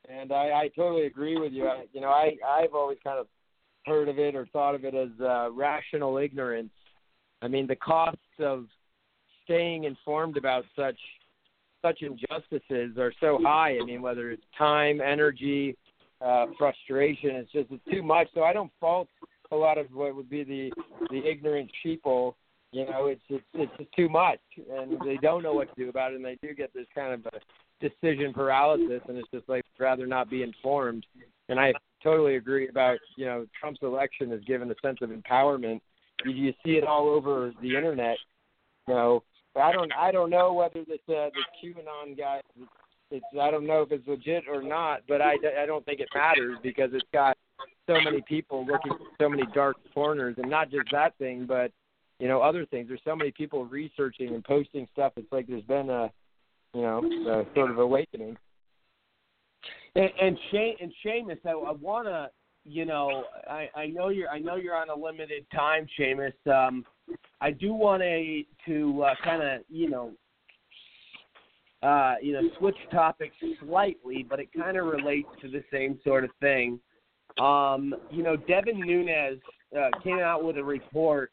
and I, I totally agree with you. I, you know, I I've always kind of heard of it or thought of it as uh, rational ignorance. I mean, the costs of staying informed about such such injustices are so high. I mean, whether it's time, energy, uh, frustration, it's just it's too much. So I don't fault a lot of what would be the the ignorant sheeple. You know, it's it's it's just too much, and they don't know what to do about it, and they do get this kind of a decision paralysis, and it's just like rather not be informed. And I totally agree about you know Trump's election has given a sense of empowerment. You, you see it all over the internet. You know, I don't I don't know whether this uh, this QAnon guy. It's I don't know if it's legit or not, but I I don't think it matters because it's got so many people looking so many dark corners, and not just that thing, but you know other things. There's so many people researching and posting stuff. It's like there's been a you know a sort of awakening. And, and Shane and Seamus, I, I want to, you know, I, I know you're, I know you're on a limited time, Seamus. Um, I do want to to uh, kind of, you know, uh, you know, switch topics slightly, but it kind of relates to the same sort of thing. Um, you know, Devin Nunes uh, came out with a report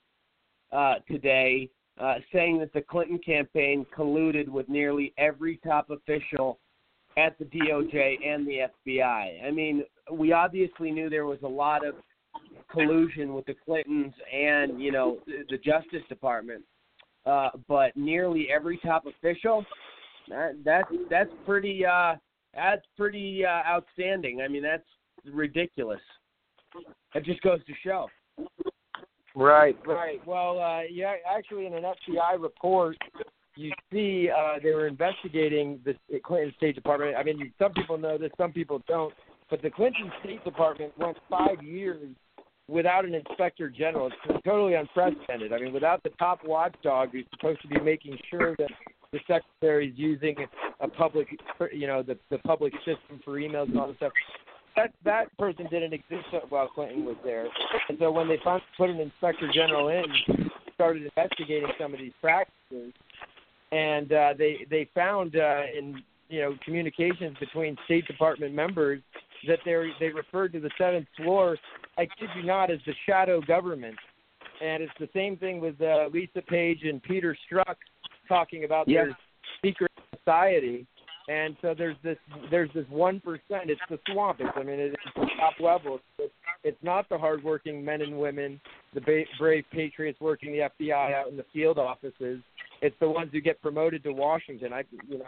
uh, today uh, saying that the Clinton campaign colluded with nearly every top official at the DOJ and the FBI. I mean, we obviously knew there was a lot of collusion with the Clintons and you know the, the Justice Department, uh, but nearly every top official that that's that's pretty uh, that's pretty uh, outstanding. I mean, that's ridiculous. It just goes to show. Right, right. Well, uh, yeah, actually, in an FBI report, you see uh, they were investigating the Clinton State Department. I mean, some people know this, some people don't. But the Clinton State Department went five years without an inspector general. It's totally unprecedented. I mean, without the top watchdog who's supposed to be making sure that the secretary is using a public, you know, the the public system for emails and all this stuff. That that person didn't exist while Clinton was there, and so when they finally put an inspector general in, started investigating some of these practices, and uh, they they found uh, in you know communications between State Department members that they they referred to the seventh floor. I kid you not, as the shadow government, and it's the same thing with uh, Lisa Page and Peter Strzok talking about Yeah. their secret society. And so there's this there's this one percent. It's the swamp. It's I mean it's the top level. It's, it's not the hardworking men and women, the ba- brave patriots working the FBI out in the field offices. It's the ones who get promoted to Washington. I you know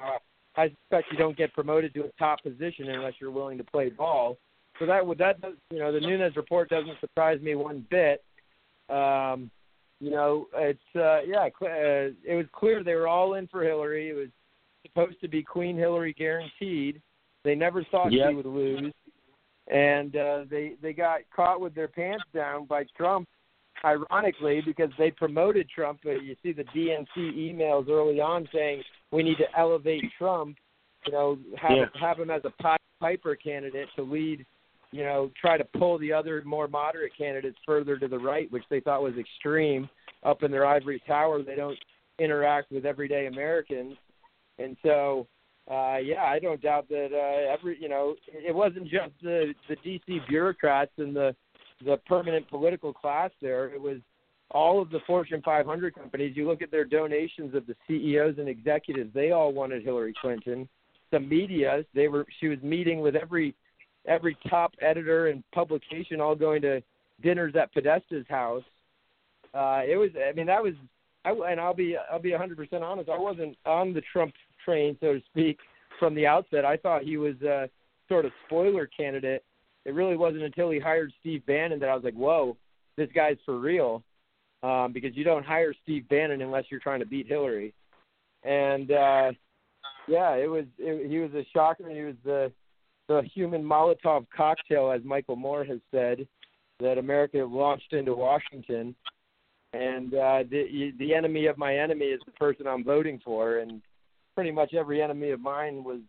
I suspect you don't get promoted to a top position unless you're willing to play ball. So that would that does you know the Nunes report doesn't surprise me one bit. Um, you know it's uh, yeah cl- uh, it was clear they were all in for Hillary. It was supposed to be Queen Hillary guaranteed. They never thought Yep. she would lose, and uh, they they got caught with their pants down by Trump. Ironically, because they promoted Trump, uh, you see the DNC emails early on saying we need to elevate Trump. You know, have Yeah. have him as a Piper candidate to lead. You know, try to pull the other more moderate candidates further to the right, which they thought was extreme. Up in their ivory tower, they don't interact with everyday Americans, and so uh, yeah, I don't doubt that uh, every you know it wasn't just the the DC bureaucrats and the the permanent political class there. It was all of the Fortune 500 companies. You look at their donations of the CEOs and executives; they all wanted Hillary Clinton. The media, they were she was meeting with every every top editor and publication, all going to dinners at Podesta's house. Uh, it was, I mean, that was, I, and I'll be, I'll be 100% honest. I wasn't on the Trump train, so to speak, from the outset. I thought he was a sort of spoiler candidate. It really wasn't until he hired Steve Bannon that I was like, whoa, this guy's for real. Um, because you don't hire Steve Bannon unless you're trying to beat Hillary. And uh, yeah, it was. It, he was a shocker. He was the the human Molotov cocktail, as Michael Moore has said. that America launched into Washington, and uh, the the enemy of my enemy is the person I'm voting for, and pretty much every enemy of mine was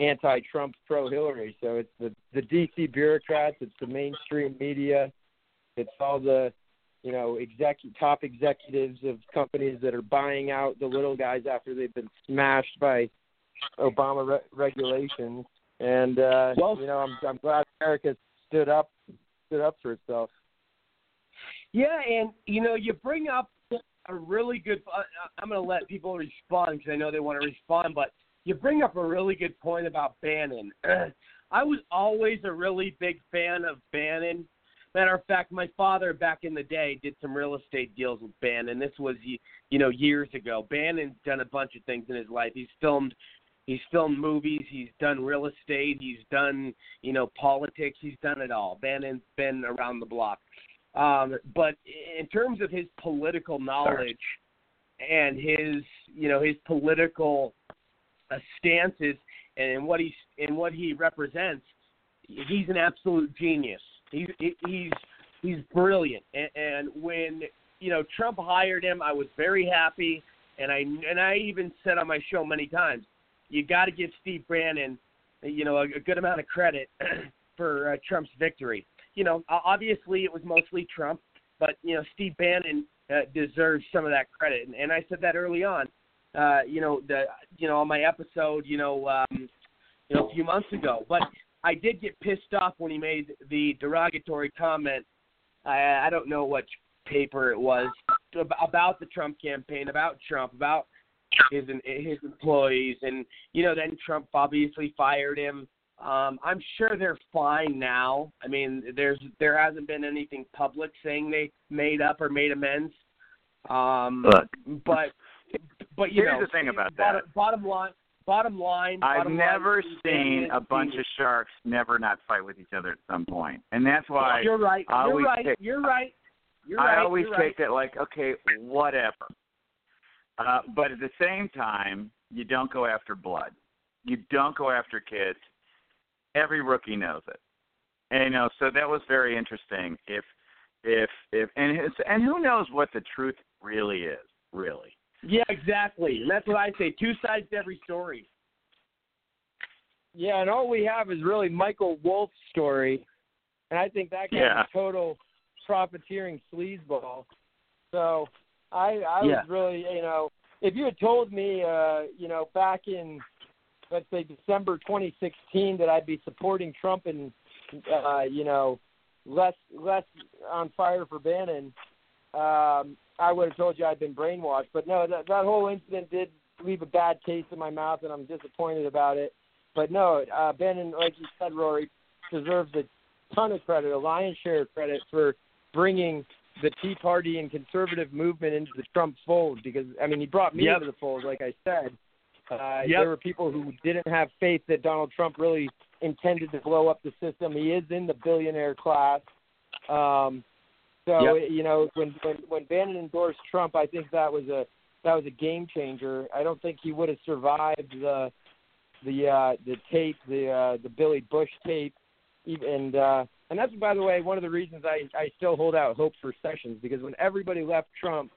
anti-Trump, pro-Hillary. So it's the the DC bureaucrats, it's the mainstream media, it's all the you know exec top executives of companies that are buying out the little guys after they've been smashed by Obama re- regulations. And uh, Well- you know, I'm I'm glad America stood up stood up for itself. Yeah, and you know, you bring up a really good. Uh, I'm going to let people respond because I know they want to respond, but you bring up a really good point about Bannon. I was always a really big fan of Bannon. Matter of fact, my father back in the day did some real estate deals with Bannon. This was you know years ago. Bannon's done a bunch of things in his life. He's filmed he's filmed movies, he's done real estate, he's done, you know, politics, he's done it all. Bannon's been around the block. Um, but in terms of his political knowledge and his, you know, his political uh, stances and what he's and what he represents, he's an absolute genius. He's he's he's brilliant. And, and when you know Trump hired him, I was very happy, and I and I even said on my show many times, you got to give Steve Bannon, you know, a, a good amount of credit for uh, Trump's victory. You know, obviously it was mostly Trump, but you know Steve Bannon uh, deserves some of that credit, and, and I said that early on. Uh, you know the you know on my episode, you know, um, you know a few months ago, but I did get pissed off when he made the derogatory comment. I, I don't know what paper it was about the Trump campaign, about Trump, about his his employees, and you know then Trump obviously fired him. Um, I'm sure they're fine now. I mean, there's there hasn't been anything public saying they made up or made amends. Um, Look, but but you here's know, the thing about bottom, that. Bottom line, bottom line. I've bottom never line, seen a bunch of sharks never not fight with each other at some point, and that's why You're right. I You're right. take- You're right. You're I right. always You're take right. it like, okay, whatever. Uh, but at the same time, you don't go after blood. You don't go after kids. Every rookie knows it. And you know, so that was very interesting. If if if and it's, and who knows what the truth really is, really. Yeah, exactly. And that's what I say. Two sides to every story. Yeah, and all we have is really Michael Wolff's story, and I think that guy's Yeah. a total profiteering sleazeball. So I I Yeah. was really you know if you had told me uh you know back in let's say December 2016 that I'd be supporting Trump and uh you know less less on fire for Bannon, um I would have told you I'd been brainwashed. But no, that that whole incident did leave a bad taste in my mouth, and I'm disappointed about it. But no, uh, Bannon, like you said, Rory, deserves a ton of credit, a lion's share of credit for bringing the Tea Party and conservative movement into the Trump fold. Because I mean, he brought me Yep. into the fold, like I said. Uh, Yep. There were people who didn't have faith that Donald Trump really intended to blow up the system. He is in the billionaire class. Um, so Yep. you know, when when when Bannon endorsed Trump, I think that was a that was a game changer. I don't think he would have survived the the uh the tape, the uh the Billy Bush tape, and uh and that's by the way one of the reasons I I still hold out hope for Sessions because when everybody left Trump,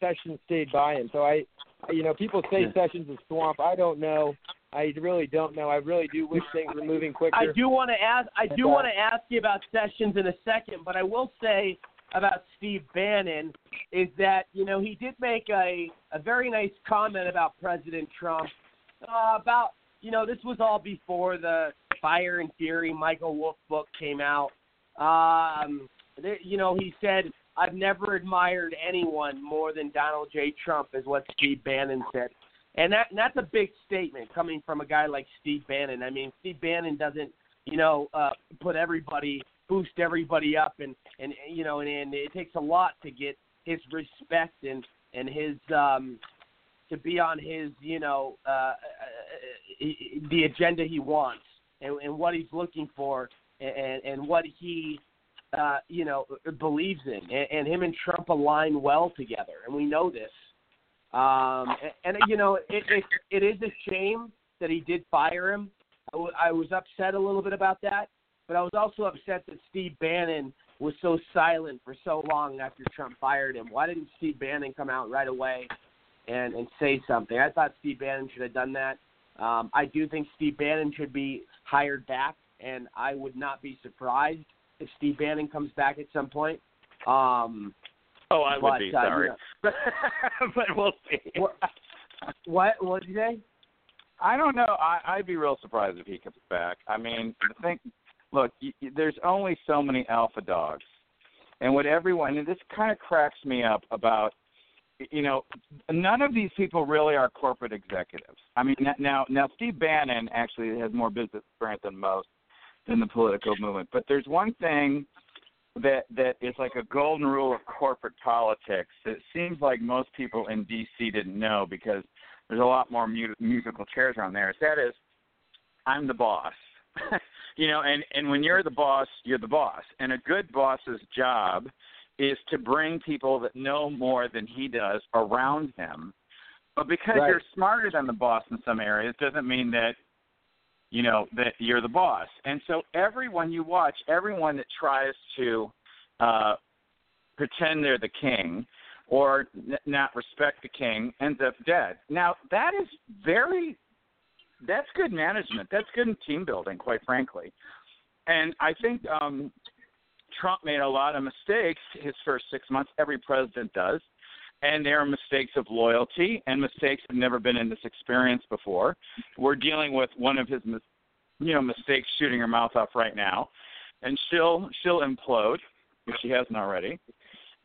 Sessions stayed by him. So I you know, people say Yeah. Sessions is swamp. I don't know. I really don't know. I really do wish things were moving quicker. I do want to ask. I do uh, want to ask you about Sessions in a second, but I will say about Steve Bannon is that you know he did make a a very nice comment about President Trump uh, about you know this was all before the Fire and Fury Michael Wolff book came out. Um, th- you know he said I've never admired anyone more than Donald J. Trump, is what Steve Bannon said. And that and that's a big statement coming from a guy like Steve Bannon. I mean, Steve Bannon doesn't, you know, uh, put everybody, boost everybody up, and and you know, and, and it takes a lot to get his respect and and his um to be on his, you know, uh, uh, the agenda he wants and, and what he's looking for and and what he uh, you know, believes in, and, and him and Trump align well together, and we know this. Um, and, and you know, it, it it is a shame that he did fire him. I, w- I was upset a little bit about that, but I was also upset that Steve Bannon was so silent for so long after Trump fired him? Why didn't Steve Bannon come out right away and and say something? I thought Steve Bannon should have done that. Um, I do think Steve Bannon should be hired back, and I would not be surprised if Steve Bannon comes back at some point. Um, Oh, I would but, be uh, you sorry, know- but but we'll see. what? What? What did you say? I don't know. I, I'd be real surprised if he comes back. I mean, the thing. Look, y y- there's only so many alpha dogs, and what everyone. And this kind of cracks me up about. You know, none of these people really are corporate executives. I mean, now now Steve Bannon actually has more business experience than most in the political movement. But there's one thing that that is like a golden rule of corporate politics that seems like most people in D.C. didn't know because there's a lot more mu- musical chairs around there. That is, I'm the boss. you know, and and when you're the boss, you're the boss. And a good boss's job is to bring people that know more than he does around him. But because Right. you're smarter than the boss in some areas doesn't mean that you know that you're the boss. And so everyone you watch, everyone that tries to uh pretend they're the king or n- not respect the king ends up dead. Now that is very that's good management. That's good team building, quite frankly. And I think um Trump made a lot of mistakes his first 6 months. Every president does. And there are mistakes of loyalty and mistakes have never been in this experience before. We're dealing with one of his you know mistakes shooting her mouth off right now. And she'll she'll implode if she hasn't already.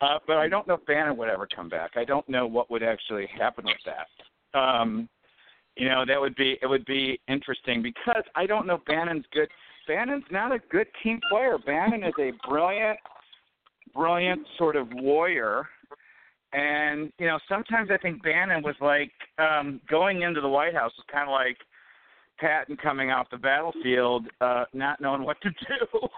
Uh, but I don't know if Bannon would ever come back. I don't know what would actually happen with that. Um, you know, that would be it would be interesting because I don't know Bannon's good. Bannon's not a good team player. Bannon is a brilliant, brilliant sort of warrior. And you know, sometimes I think Bannon was like um, going into the White House was kind of like Patton coming off the battlefield, uh, not knowing what to do.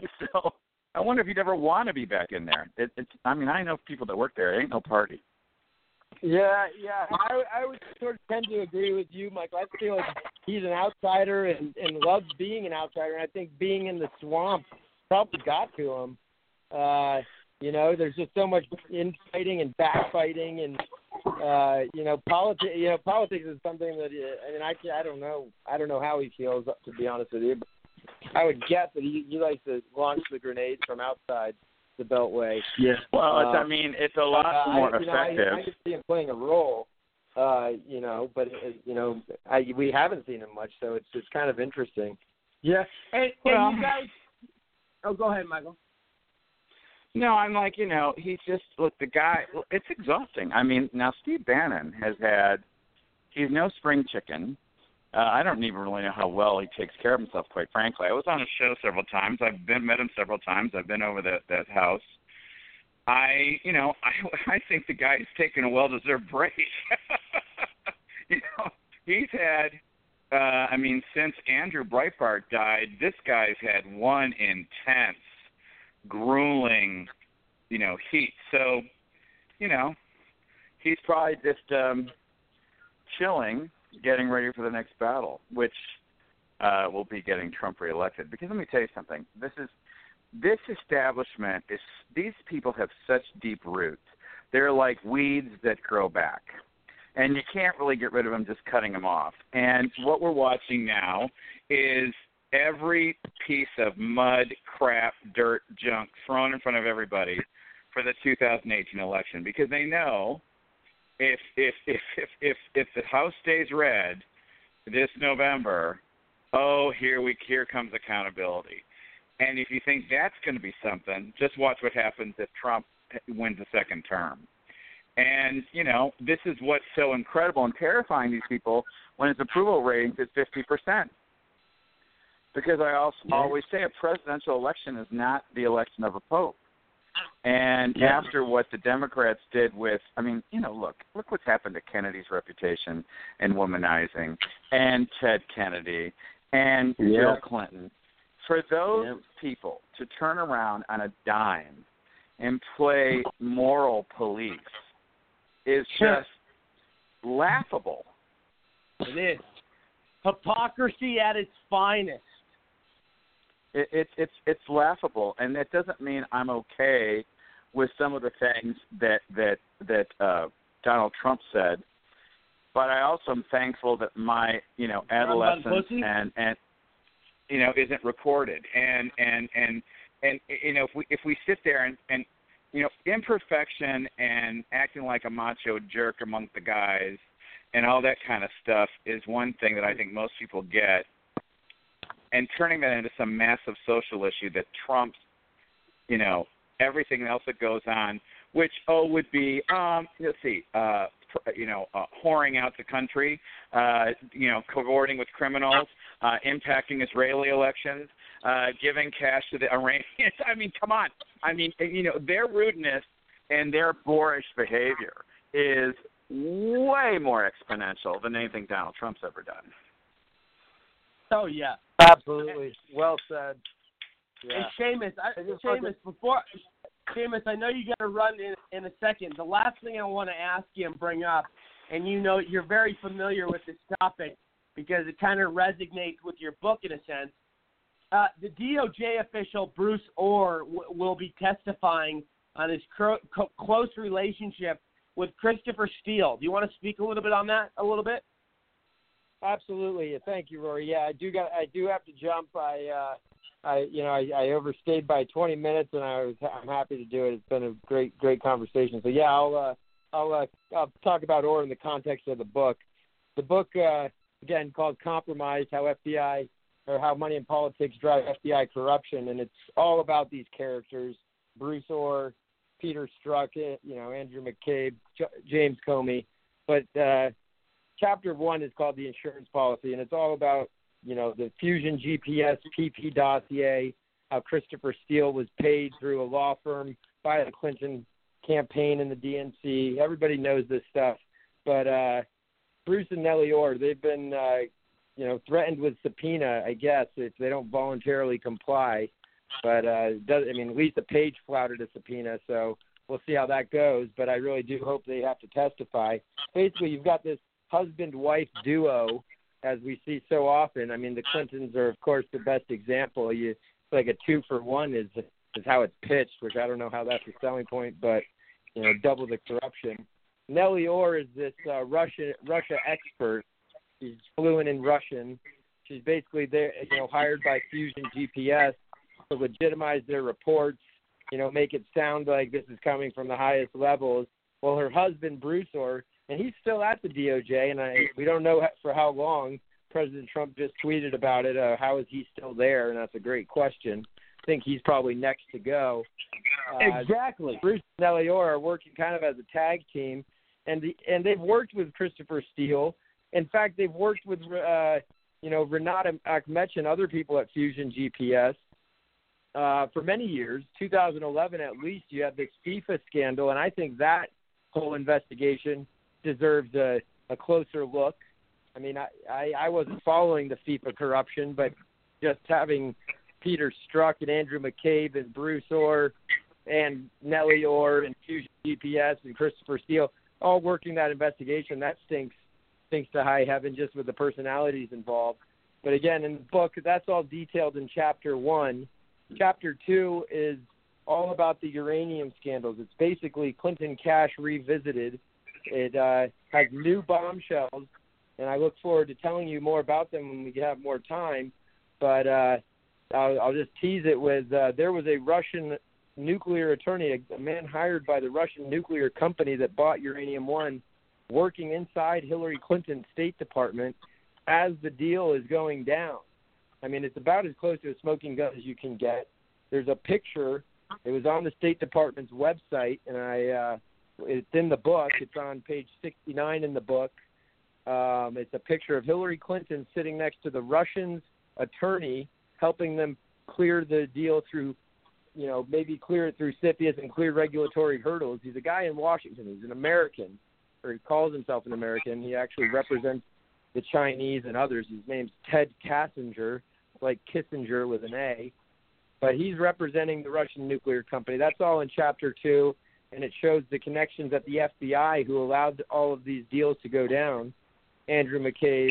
so I wonder if he'd ever want to be back in there. It, it's, I mean, I know people that work there. It ain't no party. Yeah, yeah. I I would sort of tend to agree with you, Michael. I feel like he's an outsider and and loves being an outsider. And I think being in the swamp probably got to him. Uh, you know, there's just so much infighting and backfighting, and uh, you know, politics. You know, politics is something that I mean, I I don't know. I don't know how he feels to be honest with you. But I would guess that he he likes to launch the grenades from outside the Beltway. Yeah. Well, it's, Uh, I mean, it's a lot uh, more I, you know, I, effective. I could see him playing a role, uh, you know, but uh, you know, I, we haven't seen him much, so it's it's kind of interesting. Yeah. And, and you guys. Oh, go ahead, Michael. No, I'm like, you know, he's just look the guy. It's exhausting. I mean, now Steve Bannon has had. He's no spring chicken. Uh, I don't even really know how well he takes care of himself. Quite frankly, I was on his show several times. I've been met him several times. I've been over that that house. I, you know, I I think the guy's taken a well-deserved break. you know, he's had. Uh, I mean, since Andrew Breitbart died, this guy's had one intense grueling, you know, heat. So, you know, he's probably just um chilling, getting ready for the next battle, which uh will be getting Trump reelected. Because let me tell you something. This is this establishment is these people have such deep roots. They're like weeds that grow back. And you can't really get rid of them just cutting them off. And what we're watching now is every piece of mud, crap, dirt, junk thrown in front of everybody for the 2018 election because they know if if if if if, if the House stays red this November, oh here we here comes accountability. And if you think that's going to be something, just watch what happens if Trump wins a second term. And you know this is what's so incredible and terrifying these people when his approval rating is 50 percent because I also always say a presidential election is not the election of a pope. And after what the Democrats did with, I mean, you know, look, look what's happened to Kennedy's reputation and womanizing, and Ted Kennedy, and Yeah. Bill Clinton. For those Yeah. people to turn around on a dime and play moral police is Sure. just laughable. It is hypocrisy at its finest. it, it's it's it's laughable, and that doesn't mean I'm okay with some of the things that that that uh, Donald Trump said. But I also am thankful that my you know adolescence and and you know isn't recorded, and and and and you know if we if we sit there and and you know imperfection and acting like a macho jerk among the guys and all that kind of stuff is one thing that I think most people get and turning that into some massive social issue that trumps, you know, everything else that goes on, which oh would be um let's see, uh you know, uh, whoring out the country, uh, you know, cohorting with criminals, uh, impacting Israeli elections, uh, giving cash to the Iranians. I mean, come on. I mean, you know, their rudeness and their boorish behavior is way more exponential than anything Donald Trump's ever done. Oh yeah, Absolutely. Well said. Yeah. And Seamus, I, Seamus, before Seamus, I know you got to run in in a second. The last thing I want to ask you and bring up, and you know you're very familiar with this topic because it kind of resonates with your book in a sense. Uh, the DOJ official Bruce Ohr w- will be testifying on his cro- co- close relationship with Christopher Steele. Do you want to speak a little bit on that? A little bit. Absolutely. Thank you, Rory. Yeah, I do got I do have to jump. I uh I you know, I, I overstayed by twenty minutes and I was I'm happy to do it. It's been a great great conversation. So yeah, I'll uh I'll uh I'll talk about Ohr in the context of the book. The book uh again called Compromise: how FBI or how money and politics drive FBI corruption and it's all about these characters, Bruce Ohr, Peter Strzok, eh, you know, Andrew McCabe, J- James Comey. But uh chapter one is called the insurance policy, and it's all about you know the Fusion GPS PP dossier, how Christopher Steele was paid through a law firm by the Clinton campaign and the DNC. Everybody knows this stuff, but uh, Bruce and Nellie Ohr, they've been uh, you know threatened with subpoena, I guess, if they don't voluntarily comply. But uh, does I mean Lisa Page flouted a subpoena, so we'll see how that goes. But I really do hope they have to testify. Basically, you've got this husband wife duo as we see so often. I mean, the Clintons are of course the best example. You it's like a two for one is is how it's pitched, which I don't know how that's a selling point, but you know, double the corruption. Nellie Ohr is this uh, Russian Russia expert. She's fluent in Russian. She's basically there, you know, hired by Fusion GPS to legitimize their reports. You know, make it sound like this is coming from the highest levels. Well, her husband Bruce Ohr and he's still at the DOJ, and I, we don't know for how long. President Trump just tweeted about it. Uh, how is he still there? And that's a great question. I think he's probably next to go. Uh, Exactly. Bruce and Nellie Ohr are working kind of as a tag team, and the, and they've worked with Christopher Steele. In fact, they've worked with uh, you know Renata Akhmech and other people at Fusion GPS uh, for many years. 2011, at least, you had this FIFA scandal, and I think that whole investigation deserves a, a closer look. I mean, I, I I wasn't following the FIFA corruption, but just having Peter Strzok and Andrew McCabe and Bruce Ohr and Nellie Ohr and Fusion GPS and Christopher Steele all working that investigation, that stinks stinks to high heaven just with the personalities involved. But again, in the book, that's all detailed in chapter one. Chapter two is all about the uranium scandals. It's basically Clinton Cash revisited. It uh, has new bombshells, and I look forward to telling you more about them when we have more time. But uh, I'll, I'll just tease it with uh, there was a Russian nuclear attorney, a, man hired by the Russian nuclear company that bought Uranium One, working inside Hillary Clinton's State Department as the deal is going down. I mean, it's about as close to a smoking gun as you can get. There's a picture. It was on the State Department's website, and I uh, it's in the book. It's on page 69 in the book. Um, it's a picture of Hillary Clinton sitting next to the Russians' attorney, helping them clear the deal through, you know, maybe clear it through CFIUS and clear regulatory hurdles. He's a guy in Washington. He's an American, or he calls himself an American. He actually represents the Chinese and others. His name's Ted Kassinger, like Kissinger with an A. But he's representing the Russian nuclear company. That's all in chapter two, and it shows the connections at the FBI who allowed all of these deals to go down. Andrew McCabe,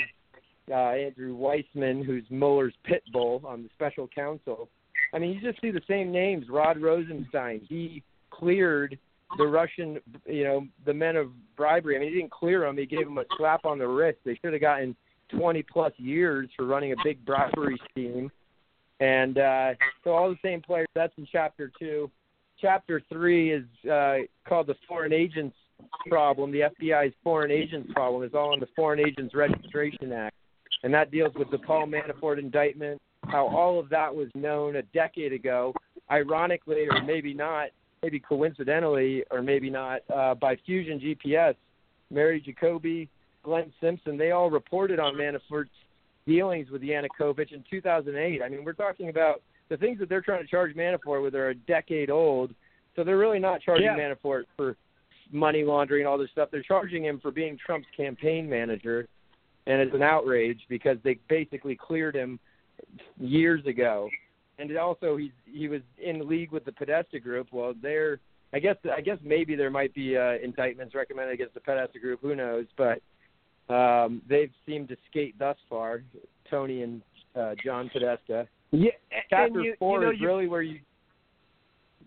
uh, Andrew Weissmann, who's Mueller's pit bull on the special counsel, I mean, you just see the same names. Rod Rosenstein. He cleared the Russian, you know, the men of bribery. I mean, he didn't clear them. He gave them a slap on the wrist. They should have gotten 20 plus years for running a big bribery scheme. And uh, so all the same players. That's in chapter two. Chapter three is uh, called the foreign agents problem. The FBI's foreign agents problem is all in the Foreign Agents Registration Act, and that deals with the Paul Manafort indictment. How all of that was known a decade ago, ironically or maybe not, maybe coincidentally or maybe not, uh, by Fusion GPS. Mary Jacoby, Glenn Simpson, they all reported on Manafort's dealings with Yanukovych in 2008. I mean, we're talking about the things that they're trying to charge Manafort with are a decade old. So they're really not charging Yeah. Manafort for money laundering and all this stuff. They're charging him for being Trump's campaign manager, and it's an outrage because they basically cleared him years ago. And also he he was in league with the Podesta Group. Well, they're I guess I guess maybe there might be uh, indictments recommended against the Podesta Group. Who knows? But um, they've seemed to skate thus far. Tony and uh, John Podesta. Yeah, and Chapter you, four you know, is you, really where you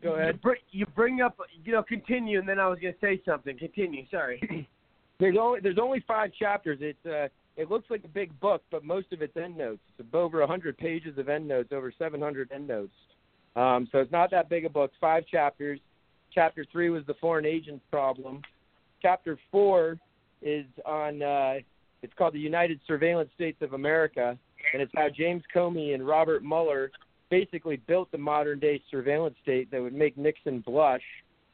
go ahead. You bring, you bring up, you know, continue, and then I was going to say something. Continue. Sorry. There's only there's only five chapters. It's uh it looks like a big book, but most of it's endnotes. It's over a 100 pages of endnotes, over 700 endnotes. Um, so it's not that big a book. Five chapters. Chapter three was the foreign agents problem. Chapter four is on. Uh, it's called the United Surveillance States of America, and it's how James Comey and Robert Mueller basically built the modern day surveillance state that would make Nixon blush.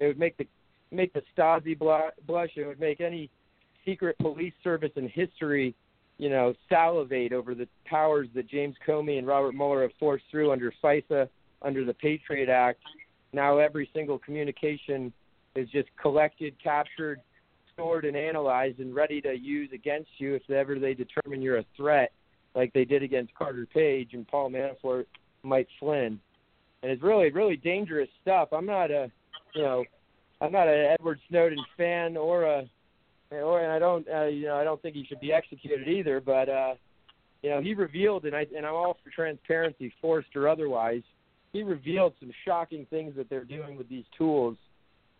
It would make the make the Stasi blush. It would make any secret police service in history, you know, salivate over the powers that James Comey and Robert Mueller have forced through under FISA, under the Patriot Act. Now every single communication is just collected, captured, stored, and analyzed, and ready to use against you if ever they determine you're a threat, like they did against Carter Page and Paul Manafort, Mike Flynn. And it's really, really dangerous stuff. I'm not a, you know, I'm not an Edward Snowden fan or a or and I don't uh, you know I don't think he should be executed either. But uh, you know he revealed and I and I'm all for transparency, forced or otherwise. He revealed some shocking things that they're doing with these tools.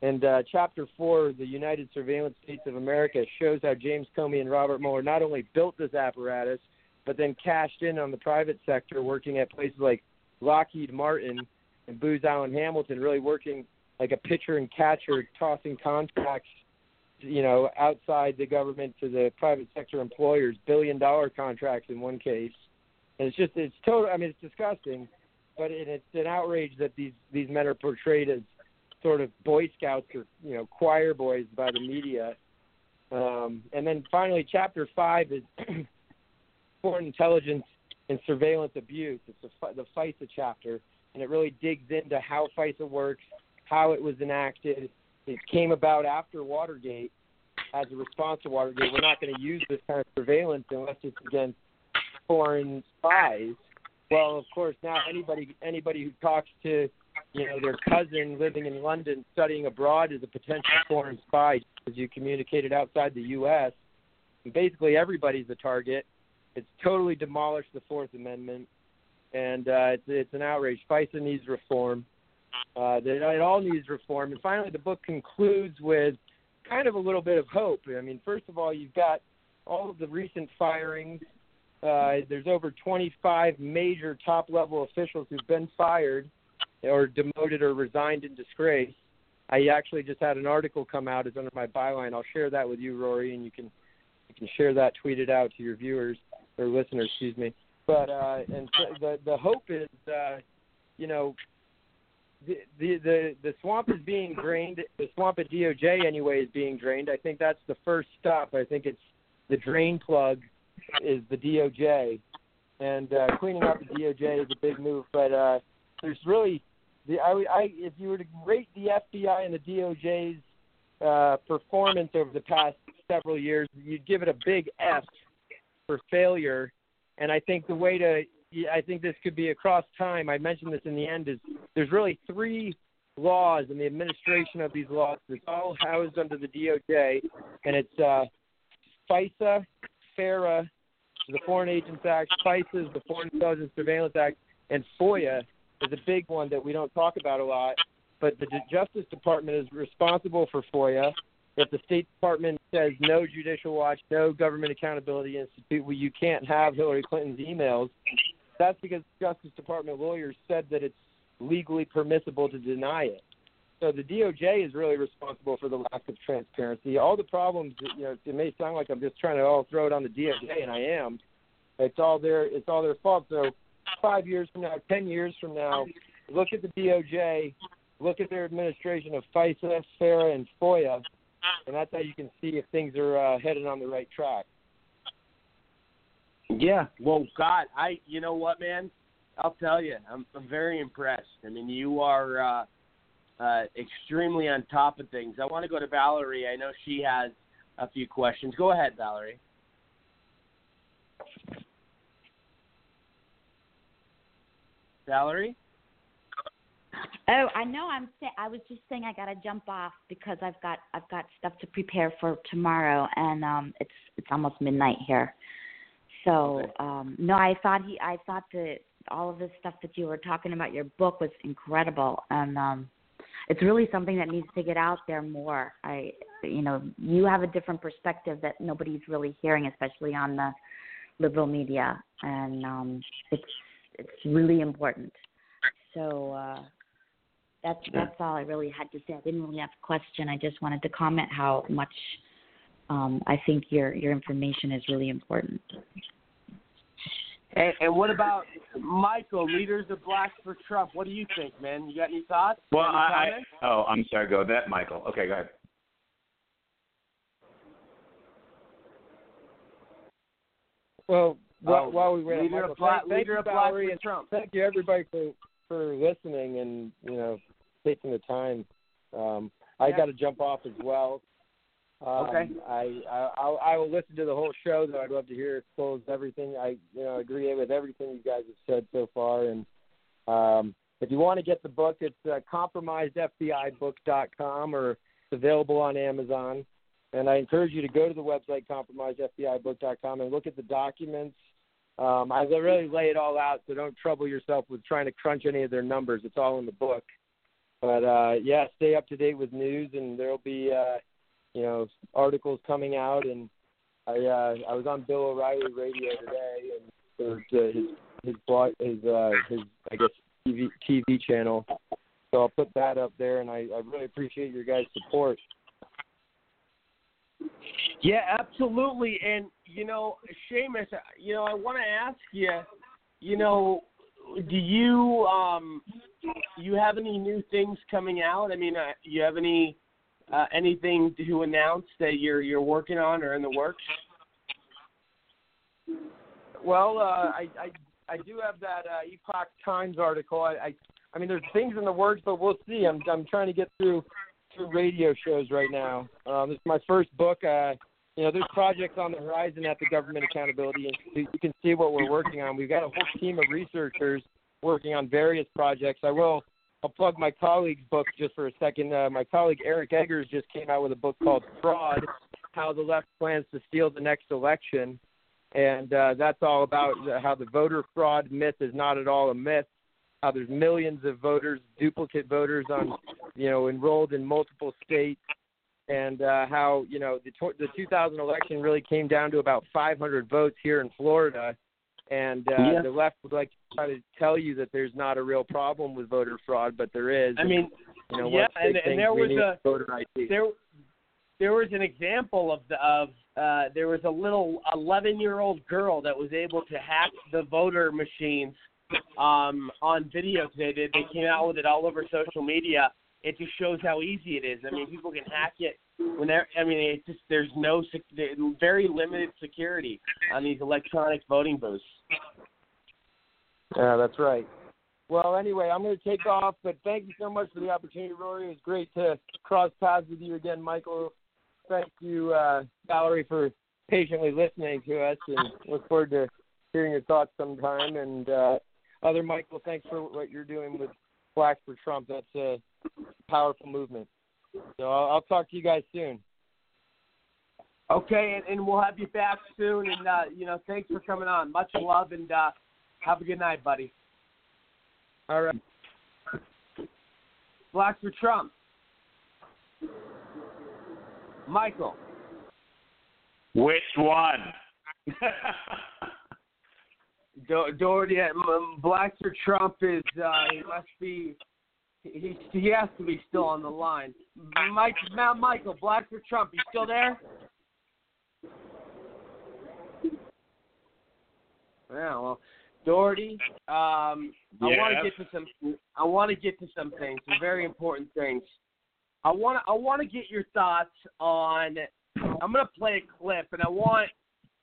And uh, Chapter Four, the United Surveillance States of America, shows how James Comey and Robert Mueller not only built this apparatus, but then cashed in on the private sector, working at places like Lockheed Martin and Booz Allen Hamilton, really working like a pitcher and catcher, tossing contracts you know, outside the government to the private sector employers, billion dollar contracts in one case. And it's just it's total I mean it's disgusting, but it, it's an outrage that these these men are portrayed as sort of boy scouts or, you know, choir boys by the media. Um and then finally chapter 5 is foreign intelligence and surveillance abuse. It's the the FISA chapter and it really digs into how FISA works, how it was enacted, it came about after Watergate as a response to Watergate. We're not going to use this kind of surveillance unless it's against foreign spies. Well, of course, now anybody anybody who talks to you know their cousin living in London studying abroad is a potential foreign spy because you communicated outside the U.S. And basically, everybody's a target. It's totally demolished the Fourth Amendment, and uh, it's it's an outrage. FISA needs reform. Uh, it all needs reform. And finally, the book concludes with kind of a little bit of hope. I mean, first of all, you've got all of the recent firings. Uh, there's over 25 major top level officials who've been fired or demoted or resigned in disgrace. I actually just had an article come out. It's under my byline. I'll share that with you, Rory, and you can you can share that, tweet it out to your viewers or listeners, excuse me. But uh, and so the the hope is, uh, you know, the, the the the swamp is being drained. The swamp at DOJ anyway is being drained. I think that's the first stop. I think it's the drain plug is the DOJ, and uh, cleaning out the DOJ is a big move. But uh, there's really the I, I if you were to rate the FBI and the DOJ's uh, performance over the past several years, you'd give it a big F for failure. And I think the way to I think this could be across time. I mentioned this in the end. Is there's really three laws and the administration of these laws. It's all housed under the DOJ, and it's uh, FISA, FARA, the Foreign Agents Act, FISA is the Foreign Intelligence Surveillance Act, and FOIA is a big one that we don't talk about a lot. But the Justice Department is responsible for FOIA. If the State Department says no Judicial Watch, no Government Accountability Institute, well, you can't have Hillary Clinton's emails. That's because Justice Department lawyers said that it's legally permissible to deny it. So the DOJ is really responsible for the lack of transparency. All the problems, you know, it may sound like I'm just trying to all throw it on the DOJ, and I am. It's all their it's all their fault. So five years from now, ten years from now, look at the DOJ, look at their administration of FISA, FARA, and FOIA, and that's how you can see if things are uh, headed on the right track. Yeah. Well, God, I you know what, man? I'll tell you, I'm, I'm very impressed. I mean, you are uh, uh, extremely on top of things. I want to go to Valerie. I know she has a few questions. Go ahead, Valerie. Valerie. Oh, I know. I'm. Say- I was just saying I gotta jump off because I've got I've got stuff to prepare for tomorrow, and um, it's it's almost midnight here. So um, no, I thought he. I thought that all of this stuff that you were talking about your book was incredible, and um, it's really something that needs to get out there more. I, you know, you have a different perspective that nobody's really hearing, especially on the liberal media, and um, it's it's really important. So uh, that's that's all I really had to say. I didn't really have a question. I just wanted to comment how much um, I think your your information is really important. And, and what about Michael, leaders of Blacks for Trump? What do you think, man? You got any thoughts? Well, any I, I oh, I'm sorry. Go that, Michael. Okay, go ahead. Well, while, Oh, while we were at leader Michael, of Black, thank, thank leader you, of Blacks Valerie, for Trump. thank you everybody for for listening and you know taking the time. Um, I Yeah. got to jump off as well. Um, Okay. I, I I'll, I will listen to the whole show. Though I'd love to hear close everything. I you know agree with everything you guys have said so far. And um, if you want to get the book, it's uh, compromisedfbibook.com or it's available on Amazon. And I encourage you to go to the website compromisedfbibook.com and look at the documents. Um, I really lay it all out, so don't trouble yourself with trying to crunch any of their numbers. It's all in the book. But uh, yeah, stay up to date with news, and there'll be uh, you know articles coming out. And I uh, I was on Bill O'Reilly radio today, and there's uh, his his blog his uh, his I guess TV TV channel. So I'll put that up there, and I, I really appreciate your guys' support. Yeah, absolutely. And you know, Seamus, you know, I want to ask you, you know, do you um you have any new things coming out? I mean, uh, you have any uh, anything to announce that you're you're working on or in the works? Well, uh, I, I I do have that uh, Epoch Times article. I, I I mean, there's things in the works, but we'll see. I'm I'm trying to get through through radio shows right now. Um, this is my first book. Uh, you know, there's projects on the horizon at the Government Accountability Institute. You can see what we're working on. We've got a whole team of researchers working on various projects. I will. I'll plug my colleague's book just for a second. Uh, my colleague Eric Eggers just came out with a book called Fraud: How the Left Plans to Steal the Next Election, and uh, that's all about how the voter fraud myth is not at all a myth. How there's millions of voters, duplicate voters on, you know, enrolled in multiple states, and uh, how you know the the 2000 election really came down to about 500 votes here in Florida, and uh, Yeah. the left would like to try to tell you that there's not a real problem with voter fraud, but there is. I mean, you know, yeah, and, and there was a voter ID. there there was an example of the of uh, there was a little 11 year old girl that was able to hack the voter machines um, on video today. They, they came out with it all over social media. It just shows how easy it is. I mean, people can hack it when they're. I mean, it just there's no very limited security on these electronic voting booths. Yeah, that's right. Well, anyway, I'm going to take off, but thank you so much for the opportunity, Rory. It was great to cross paths with you again, Michael. Thank you, uh, Valerie, for patiently listening to us, and look forward to hearing your thoughts sometime. And uh, other Michael, thanks for what you're doing with Blacks for Trump. That's a powerful movement. So I'll, I'll talk to you guys soon. Okay, and, and we'll have you back soon. And uh, you know, thanks for coming on. Much love, and uh, have a good night, buddy. All right. Black for Trump. Michael. Which one? Do- Daugherty, Blacks for Trump is uh, he must be he he has to be still on the line. Mike, now Michael, Blacks for Trump, you still there? Yeah, well, Daugherty, um, yeah. I want to get to some. I want to get to some things, some very important things. I want to. I want to get your thoughts on. I'm going to play a clip, and I want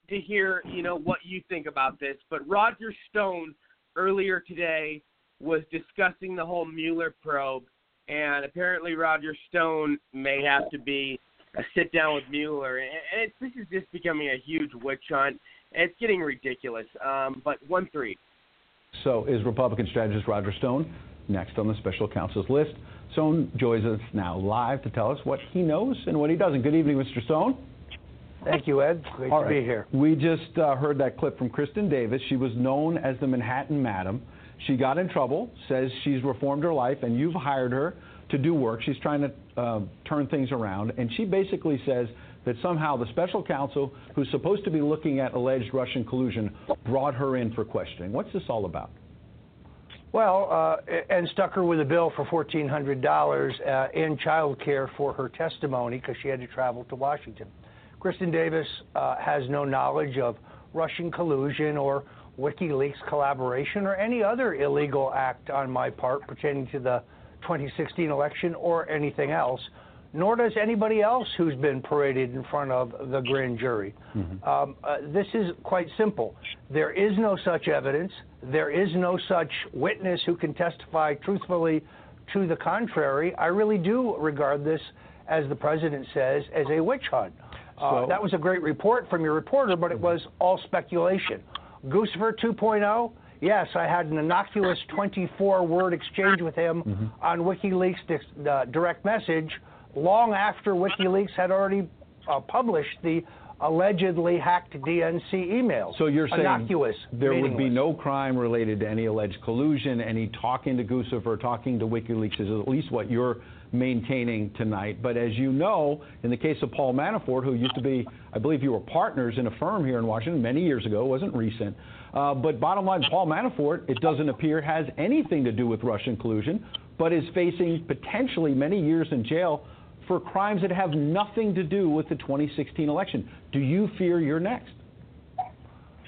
to hear, you know, what you think about this. But Roger Stone earlier today was discussing the whole Mueller probe, and apparently Roger Stone may have to be a sit down with Mueller, and it's, this is just becoming a huge witch hunt. It's getting ridiculous. Um, but one three. So is Republican strategist Roger Stone next on the special counsel's list. Stone joins us now live to tell us what he knows and what he doesn't. Good evening, Mr. Stone. Thank you, Ed. Great All to right. be here. We just uh, heard that clip from Kristin Davis. She was known as the Manhattan Madam. She got in trouble, says she's reformed her life, and you've hired her to do work. She's trying to uh, turn things around, and she basically says that somehow the special counsel, who's supposed to be looking at alleged Russian collusion, brought her in for questioning. What's this all about? Well, uh, and stuck her with a bill for $1,400 uh, in child care for her testimony because she had to travel to Washington. Kristin Davis uh, has no knowledge of Russian collusion or WikiLeaks collaboration or any other illegal act on my part pertaining to the 2016 election or anything else, nor does anybody else who's been paraded in front of the grand jury. Um, uh, this is quite simple. There is no such evidence. There is no such witness who can testify truthfully to the contrary. I really do regard this, as the president says, as a witch hunt. Uh, So- that was a great report from your reporter, but it was all speculation. Guccifer 2.0, yes, I had an innocuous 24 word exchange with him on WikiLeaks uh, direct message long after WikiLeaks had already uh, published the allegedly hacked DNC emails. So you're saying innocuous, there would be no crime related to any alleged collusion, any talking to Guccifer talking to WikiLeaks is at least what you're maintaining tonight. But as you know, in the case of Paul Manafort, who used to be, I believe you were partners in a firm here in Washington many years ago, wasn't recent. Uh, but bottom line, Paul Manafort, it doesn't appear, has anything to do with Russian collusion, but is facing potentially many years in jail for crimes that have nothing to do with the 2016 election. Do you fear you're next?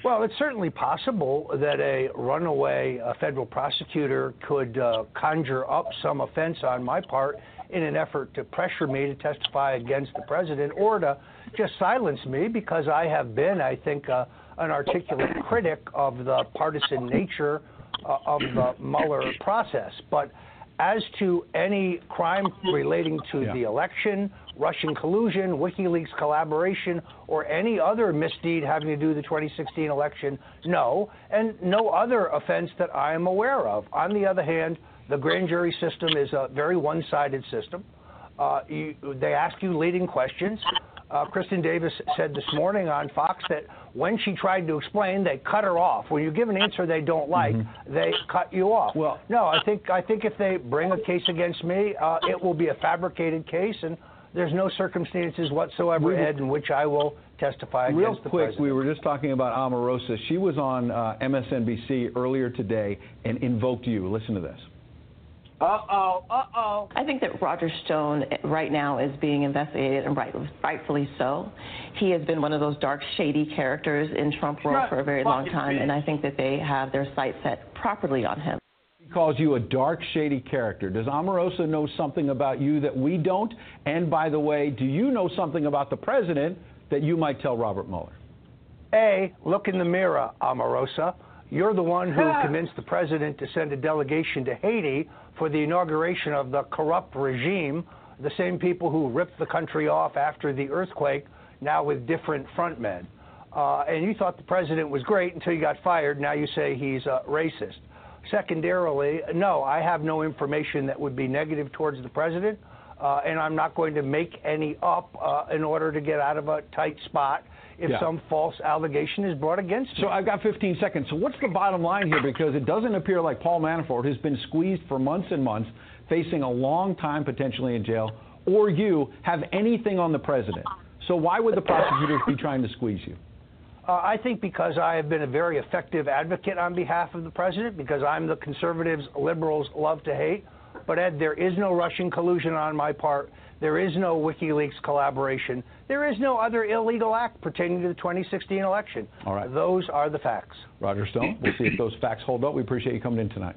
Well, it's certainly possible that a runaway uh, federal prosecutor could uh, conjure up some offense on my part in an effort to pressure me to testify against the president or to just silence me because I have been, I think, uh, an articulate critic of the partisan nature uh, of the Mueller process. But as to any crime relating to Yeah. the election, Russian collusion, WikiLeaks collaboration, or any other misdeed having to do with the 2016 election, no, and no other offense that I am aware of. On the other hand, the grand jury system is a very one-sided system. Uh, you, they ask you leading questions. Uh, Kristin Davis said this morning on Fox that when she tried to explain, they cut her off. When you give an answer they don't like, they cut you off. Well- no, I think I think if they bring a case against me, uh, it will be a fabricated case, and there's no circumstances whatsoever, We Ed, in which I will testify Real against the quick, president. we were just talking about Omarosa. She was on uh, MSNBC earlier today and invoked you. Listen to this. Uh oh. Uh oh. I think that Roger Stone right now is being investigated, and right, rightfully so. He has been one of those dark, shady characters in Trump world Shut for a very long time, bitch. and I think that they have their sights set properly on him. He calls you a dark, shady character. Does Omarosa know something about you that we don't? And by the way, do you know something about the president that you might tell Robert Mueller? A, look in the mirror, Omarosa. You're the one who convinced the president to send a delegation to Haiti for the inauguration of the corrupt regime, the same people who ripped the country off after the earthquake, now with different frontmen. Uh, and you thought the president was great until you got fired. Now you say he's uh, racist. Secondarily, no, I have no information that would be negative towards the president, uh, and I'm not going to make any up uh, in order to get out of a tight spot if Yeah. some false allegation is brought against me. So I've got 15 seconds. So what's the bottom line here? Because it doesn't appear like Paul Manafort has been squeezed for months and months facing a long time potentially in jail, or you have anything on the president. So why would the prosecutors be trying to squeeze you? Uh, I think because I have been a very effective advocate on behalf of the president, because I'm the conservatives liberals love to hate. But Ed, there is no Russian collusion on my part. There is no WikiLeaks collaboration. There is no other illegal act pertaining to the 2016 election. All right. Those are the facts. Roger Stone, we'll see if those facts hold up. We appreciate you coming in tonight.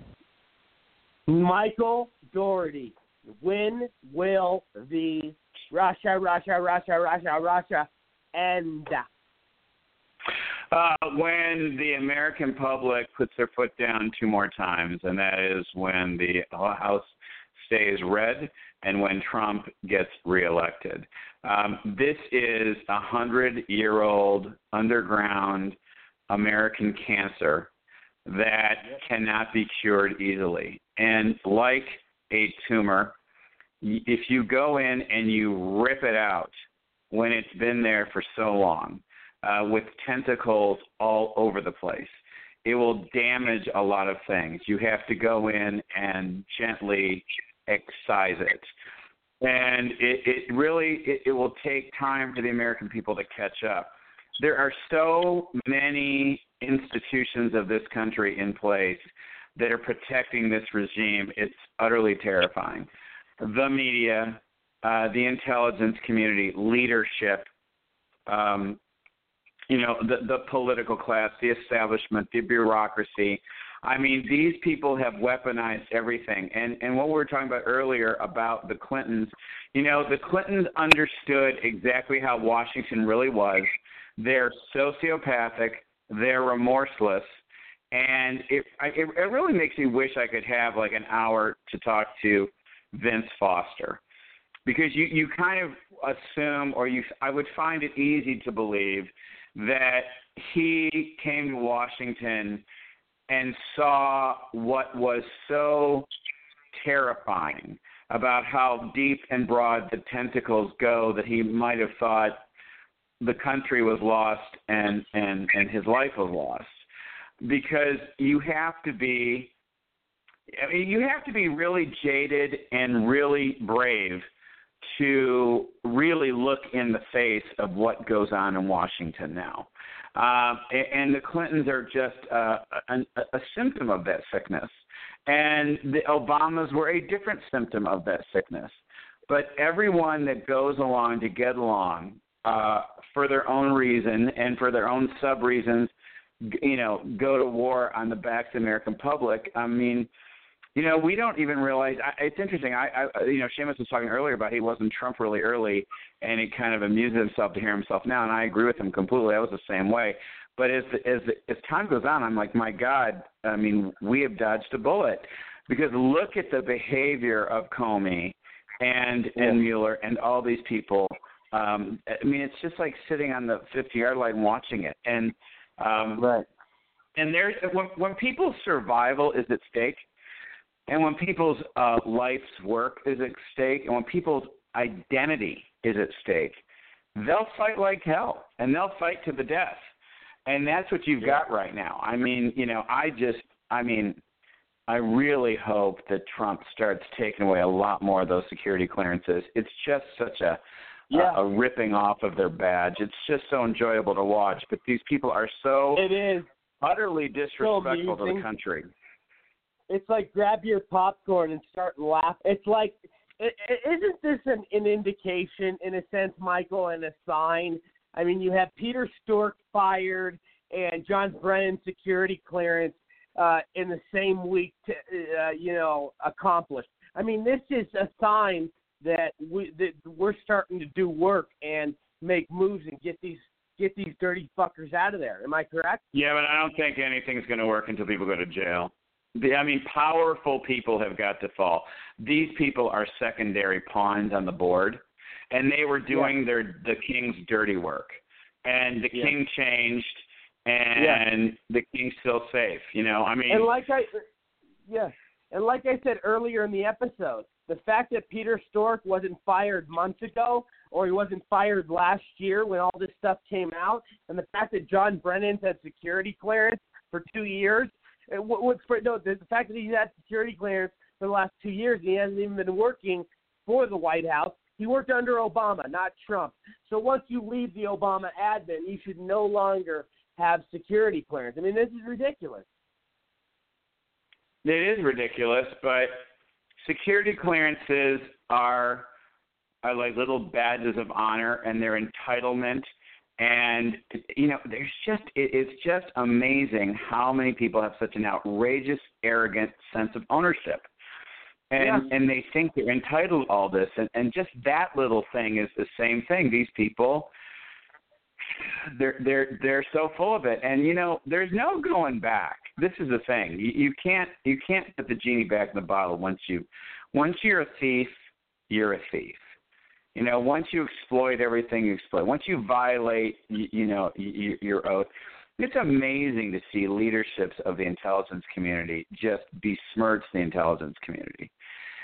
Michael Daugherty, when will the Russia, Russia, Russia, Russia, Russia end? Uh, when the American public puts their foot down two more times, and that is when the House stays red and when Trump gets reelected. Um, this is a hundred year old underground American cancer that cannot be cured easily. And like a tumor, if you go in and you rip it out when it's been there for so long, uh, with tentacles all over the place, it will damage a lot of things. You have to go in and gently excise it. And it, it really it, it will take time for the American people to catch up. There are so many institutions of this country in place that are protecting this regime. It's utterly terrifying. The media, uh, the intelligence community, leadership, um, you know, the, the political class, the establishment, the bureaucracy. I mean, these people have weaponized everything. And and what we were talking about earlier about the Clintons, you know, the Clintons understood exactly how Washington really was. They're sociopathic, they're remorseless, and it it, it really makes me wish I could have like an hour to talk to Vince Foster because you you kind of assume or you I would find it easy to believe that he came to Washington and saw what was so terrifying about how deep and broad the tentacles go that he might have thought the country was lost and and and his life was lost. Because you have to be I mean you have to be really jaded and really brave to really look in the face of what goes on in Washington now. Uh, and the Clintons are just uh, a, a symptom of that sickness. And the Obamas were a different symptom of that sickness. But everyone that goes along to get along uh, for their own reason and for their own sub reasons, you know, go to war on the backs of the American public. I mean, you know, we don't even realize. I, it's interesting. I, I, you know, Seamus was talking earlier about he wasn't Trump really early, and he kind of amused himself to hear himself now, and I agree with him completely. I was the same way. But as as as time goes on, I'm like, my God, I mean, we have dodged a bullet because look at the behavior of Comey and and Mueller and all these people. Um, I mean, it's just like sitting on the 50 yard line watching it, and um, right. And there's when when people's survival is at stake, and when people's uh, life's work is at stake, and when people's identity is at stake, they'll fight like hell, and they'll fight to the death. And that's what you've got right now. I mean, you know, I just, I mean, I really hope that Trump starts taking away a lot more of those security clearances. It's just such a Yeah. a, a ripping off of their badge. It's just so enjoyable to watch. But these people are so It is. utterly disrespectful to the country. It's like grab your popcorn and start laughing. It's like, isn't this an, an indication, in a sense, Michael, and a sign? I mean, you have Peter Strzok fired and John Brennan security clearance uh, in the same week, to, uh, you know, accomplished. I mean, this is a sign that we that we're starting to do work and make moves and get these get these dirty fuckers out of there. Am I correct? Yeah, but I don't think anything's going to work until people go to jail. The, I mean, powerful people have got to fall. These people are secondary pawns on the board, and they were doing their the king's dirty work. And the Yeah. king changed, and the king's still safe. You know, I mean, And like I, yeah, and like I said earlier in the episode, the fact that Peter Strzok wasn't fired months ago, or he wasn't fired last year when all this stuff came out, and the fact that John Brennan's had security clearance for two years, what, what's for, no, the, the fact that he's had security clearance for the last two years, and he hasn't even been working for the White House. He worked under Obama, not Trump. So once you leave the Obama admin, you should no longer have security clearance. I mean, this is ridiculous. It is ridiculous, but security clearances are are like little badges of honor, and their entitlement. And you know, there's just it, it's just amazing how many people have such an outrageous, arrogant sense of ownership. And Yeah. and they think they're entitled to all this. And and just that little thing is the same thing. These people they're they're they're so full of it. And you know there's no going back. This is the thing. You, you can't you can't put the genie back in the bottle once you once you're a thief you're a thief you know once you exploit everything you exploit once you violate you, you know y- y- your oath it's amazing to see leaderships of the intelligence community just besmirch the intelligence community.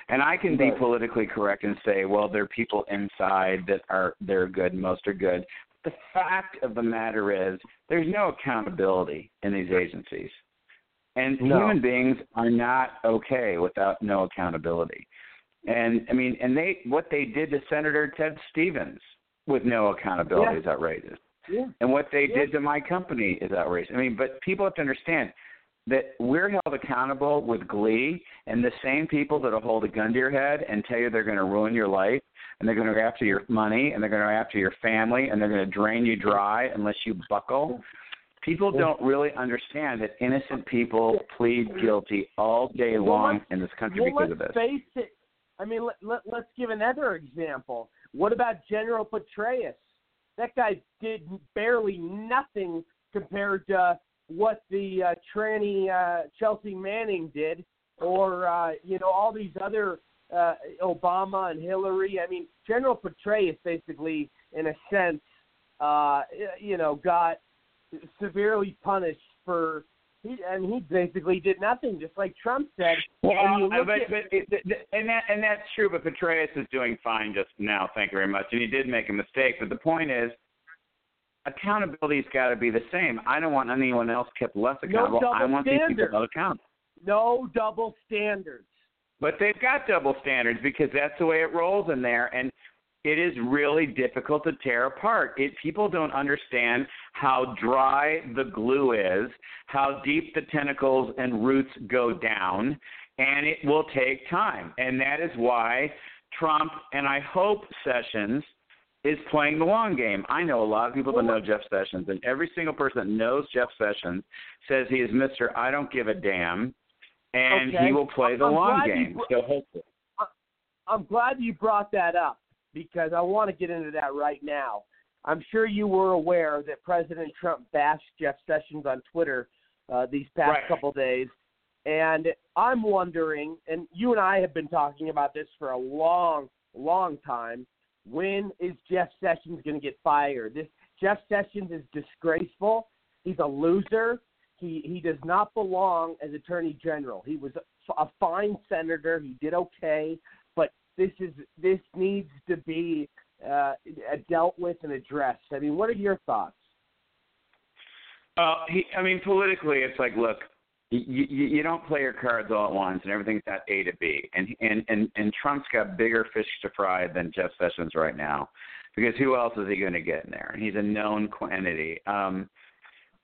And I can be politically correct and say, well, there are people inside that are they're good, most are good. The fact of the matter is there's no accountability in these agencies. And No. human beings are not okay without no accountability. And I mean, and they what they did to Senator Ted Stevens with no accountability Yeah. is outrageous. Yeah. And what they Yeah. did to my company is outrageous. I mean, but people have to understand that we're held accountable with glee, and the same people that'll hold a gun to your head and tell you they're going to ruin your life, and they're going to go after your money, and they're going to go after your family, and they're going to drain you dry unless you buckle. People don't really understand that innocent people plead guilty all day long let's- in this country well, because of this. face it. I mean, let, let, let's give another example. What about General Petraeus? That guy did barely nothing compared to what the uh, tranny uh, Chelsea Manning did, or uh, you know all these other uh, Obama and Hillary. I mean, General Petraeus basically, in a sense, uh, you know, got severely punished for. He, and he basically did nothing, just like Trump said. Well, and but, at, but it, th- th- and that and that's true. But Petraeus is doing fine just now. Thank you very much. And he did make a mistake. But the point is, accountability's got to be the same. I don't want anyone else kept less accountable. double I want these people held accountable. no double standards. But they've got double standards because that's the way it rolls in there, and it is really difficult to tear apart. It people don't understand how dry the glue is, how deep the tentacles and roots go down, and it will take time. And that is why Trump and I hope Sessions is playing the long game. I know a lot of people that know Jeff Sessions, and every single person that knows Jeff Sessions says he is Mister I don't give a damn, and Okay. he will play the I'm long game. br- So hopefully. I'm glad you brought that up because I want to get into that right now. I'm sure you were aware that President Trump bashed Jeff Sessions on Twitter uh, these past Right. couple days, and I'm wondering, and you and I have been talking about this for a long, long time. When is Jeff Sessions going to get fired? This Jeff Sessions is disgraceful. He's a loser. He he does not belong as Attorney General. He was a, fine senator. He did okay, this is this needs to be uh, dealt with and addressed. I mean, what are your thoughts? Uh, he, I mean, politically, it's like, look, you, you, you don't play your cards all at once, and everything's at A to B. And and and and Trump's got bigger fish to fry than Jeff Sessions right now, because who else is he going to get in there? And he's a known quantity. Um,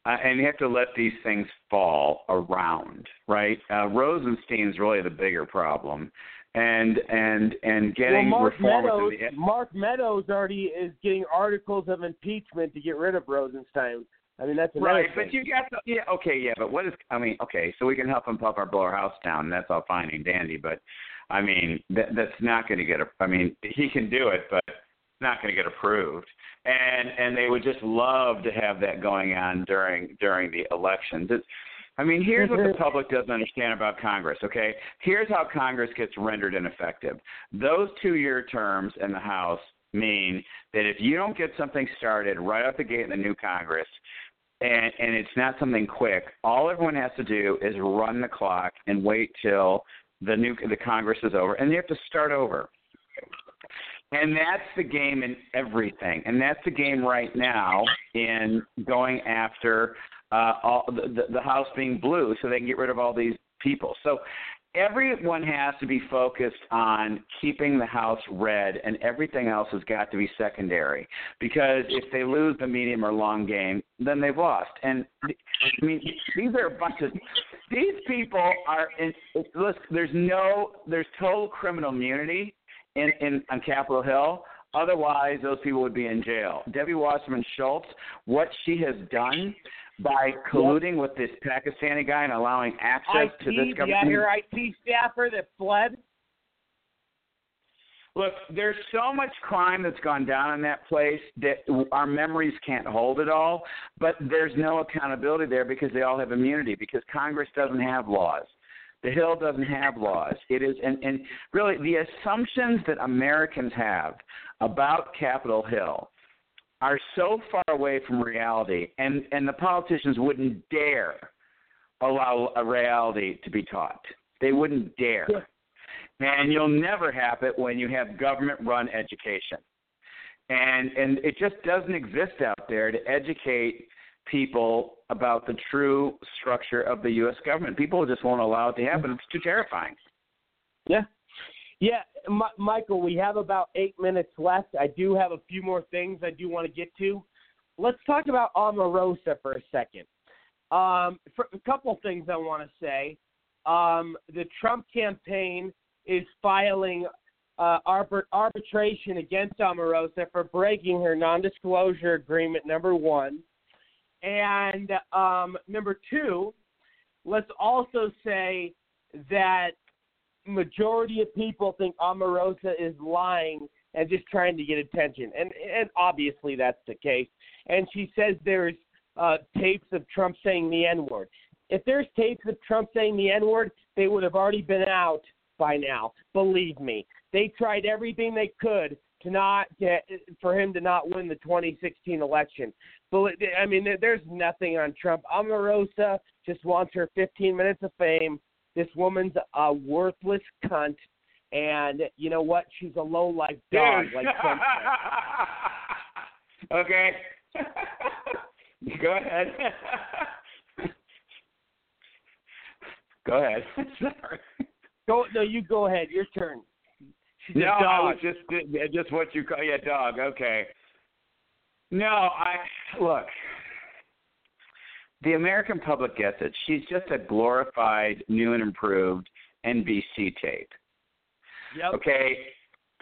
uh, and you have to let these things fall around, right? Uh, Rosenstein's really the bigger problem, and and and getting well, Mark reform Meadows, the Mark Meadows already is getting articles of impeachment to get rid of Rosenstein. I mean, that's Right, thing. but you got the yeah, okay, yeah, but what is I mean, okay, so we can help him pump our blow our house down, and that's all fine and dandy, but I mean that that's not going to get a. I mean he can do it, but it's not going to get approved, and and they would just love to have that going on during during the elections. It's, I mean, here's what the mm-hmm. public doesn't understand about Congress, okay? Here's how Congress gets rendered ineffective. Those two year terms in the House mean that if you don't get something started right out the gate in the new Congress, and, and it's not something quick, all everyone has to do is run the clock and wait till the new the Congress is over, and you have to start over. And that's the game in everything, and that's the game right now in going after uh, all the, the, House being blue, so they can get rid of all these people. So everyone has to be focused on keeping the house red and everything else has got to be secondary because if they lose the medium or long game then they've lost. And i mean these are a bunch of these people are in listen there's no there's total criminal immunity in in on capitol hill. Otherwise those people would be in jail. Debbie wasserman schultz what she has done by colluding with this Pakistani guy and allowing access IT, to this government. yeah, your IT staffer that fled. Look, there's so much crime that's gone down in that place that our memories can't hold it all, but there's no accountability there because they all have immunity because Congress doesn't have laws. The Hill doesn't have laws. It is, and, and really, the assumptions that Americans have about Capitol Hill are so far away from reality, and, and the politicians wouldn't dare allow a reality to be taught. They wouldn't dare. And you'll never have it when you have government run education. And and it just doesn't exist out there to educate people about the true structure of the US government. People just won't allow it to happen. It's too terrifying. Yeah. Yeah, M- Michael, we have about eight minutes left. I do have a few more things I do want to get to. Let's talk about Omarosa for a second. Um, for a couple things I want to say. Um, the Trump campaign is filing uh, arbit- arbitration against Omarosa for breaking her non-disclosure agreement. Number one, and um, number two, let's also say that majority of people think Omarosa is lying and just trying to get attention, and and obviously that's the case. And she says there's uh, tapes of Trump saying the N word. If there's tapes of Trump saying the N word, they would have already been out by now. Believe me, they tried everything they could to not get for him to not win the 2016 election. But I mean, there's nothing on Trump. Omarosa just wants her 15 minutes of fame. This woman's a worthless cunt, and you know what? She's a low life dog, like Trump. okay. Go ahead. Go ahead. Sorry. Go no, you go ahead. Your turn. She's no, a dog. Just just what you call yeah, dog. Okay. No, I look. The American public gets it. She's just a glorified, new and improved NBC tape. Yep. Okay,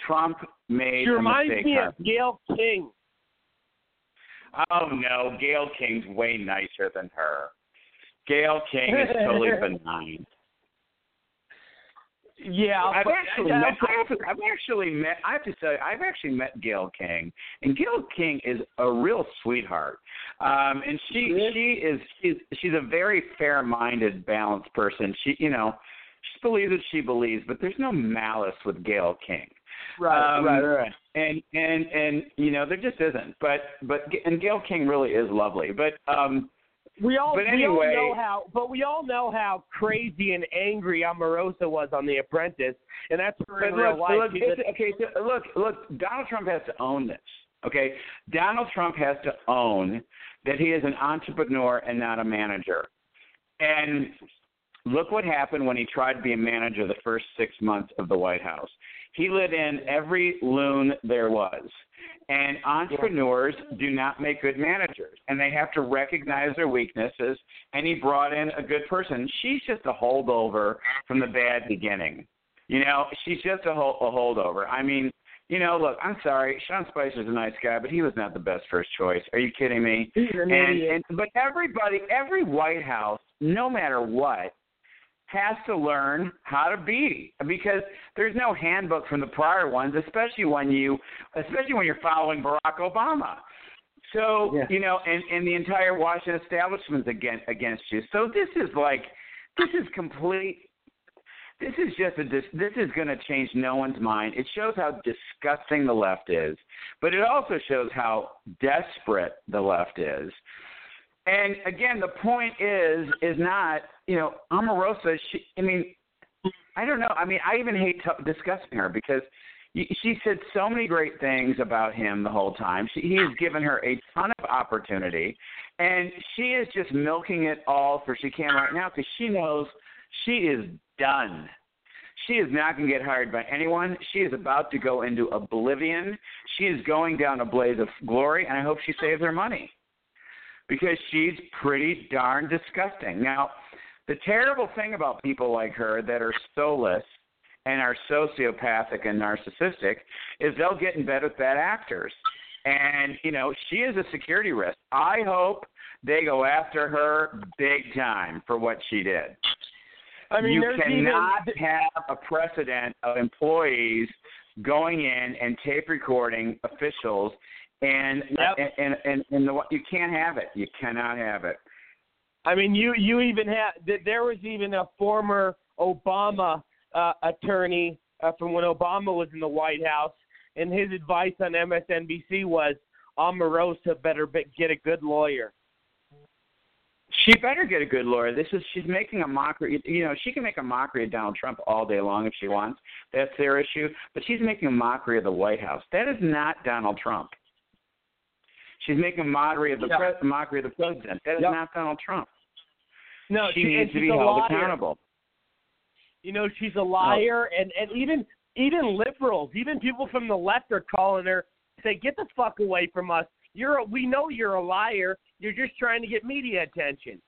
Trump made She a reminds mistake. me of Gayle King. Oh no, Gayle King's way nicer than her. Gayle King is totally benign. Yeah, I've but- actually, met, I've, I've actually met. I have to say, I've actually met Gayle King, and Gayle King is a real sweetheart. Um, and she she is she's she's a very fair-minded, balanced person. She you know she believes what she believes, but there's no malice with Gayle King. Right, Um, right, right. And and and you know there just isn't. But but and Gayle King really is lovely. But um, We all But we anyway- all know how, but we all know how crazy and angry Omarosa was on The Apprentice, and that's her in real look, life. look, okay, so look, look. Donald Trump has to own this. Okay, Donald Trump has to own that he is an entrepreneur and not a manager. And look what happened when he tried to be a manager the first six months of the White House. He let in every loon there was. And entrepreneurs do not make good managers, and they have to recognize their weaknesses. And he brought in a good person. She's just a holdover from the bad beginning. You know, she's just a, hol- a holdover. I mean, you know, look, I'm sorry, Sean Spicer's a nice guy, but he was not the best first choice. Are you kidding me? He's an and, idiot. and but everybody, every White House, no matter what, has to learn how to be because there's no handbook from the prior ones, especially when you, especially when you're following Barack Obama. So Yeah. you know, and and the entire Washington establishment's against against you. So this is like, this is complete. This is just a dis- this is going to change no one's mind. It shows how disgusting the left is, but it also shows how desperate the left is. And again, the point is is not you know Omarosa. She, I mean, I don't know. I mean, I even hate t- discussing her because she said so many great things about him the whole time. She, he has given her a ton of opportunity, and she is just milking it all for she can right now because she knows she is done. She is not going to get hired by anyone. She is about to go into oblivion. She is going down a blaze of glory, and I hope she saves her money because she's pretty darn disgusting. Now, the terrible thing about people like her that are soulless and are sociopathic and narcissistic is they'll get in bed with bad actors. And, you know, she is a security risk. I hope they go after her big time for what she did. I mean, you cannot even have a precedent of employees going in and tape recording officials, and Yep. and and, and the, you can't have it. You cannot have it. I mean, you you even had th- there was even a former Obama uh, attorney uh, from when Obama was in the White House, and his advice on MSNBC was Omarosa better be- get a good lawyer. She better get a good lawyer. This is she's making a mockery. You know, she can make a mockery of Donald Trump all day long if she wants. That's their issue. But she's making a mockery of the White House. That is not Donald Trump. She's making a mockery of the Yeah. pres- mockery of the president. That is Yep. not Donald Trump. No, she she, needs to be held liar. accountable. You know, she's a oh. liar, and and even even liberals, even people from the left are calling her, say, "Get the fuck away from us! You're a, we know you're a liar. You're just trying to get media attention."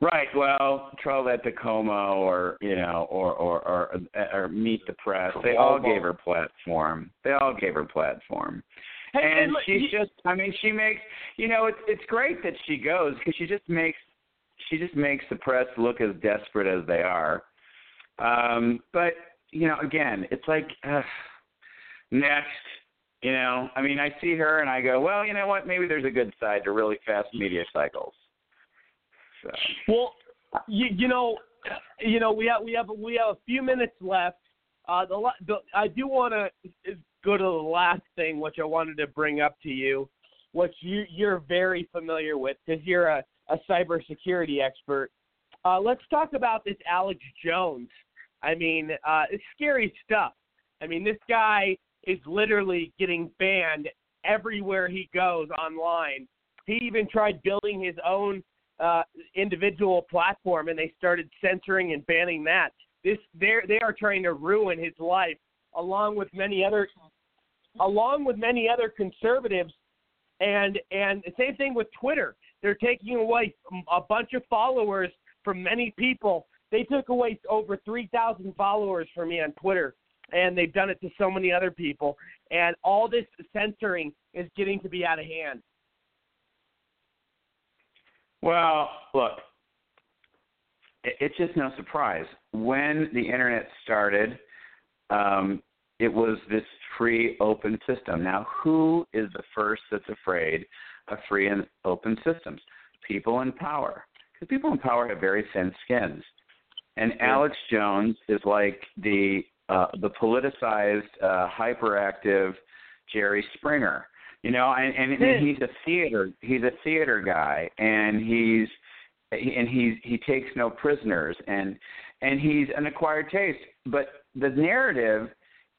Right. Well, Trolette Tacoma, or you know, or or or or Meet the Press. They all gave her platform. They all gave her platform. Hey, and and she's you- just I mean, she makes you know, it's it's great that she goes because she just makes she just makes the press look as desperate as they are. Um, but you know, again, it's like uh, next. You know, I mean, I see her and I go, well, you know what? Maybe there's a good side to really fast media cycles. So. Well, you you know, you know we have we have we have a few minutes left. Uh, the, the I do want to go to the last thing, which I wanted to bring up to you, which you you're very familiar with because you're a a cybersecurity expert. Uh, let's talk about this Alex Jones. I mean, uh, it's scary stuff. I mean, this guy is literally getting banned everywhere he goes online. He even tried building his own uh, individual platform, and they started censoring and banning that. This they they are trying to ruin his life, along with many other, along with many other conservatives, and and the same thing with Twitter. They're taking away a bunch of followers from many people. They took away over 3,000 followers from me on Twitter, and they've done it to so many other people. And all this censoring is getting to be out of hand. Well, look, it's just no surprise. When the internet started, um, it was this free, open system. Now, who is the first that's afraid of free and open systems? People in power. Because people in power have very thin skins. And Alex Jones is like the uh, the politicized, uh, hyperactive Jerry Springer. You know, and, and, and he's a theater he's a theater guy, and he's and he's he takes no prisoners, and and he's an acquired taste. But the narrative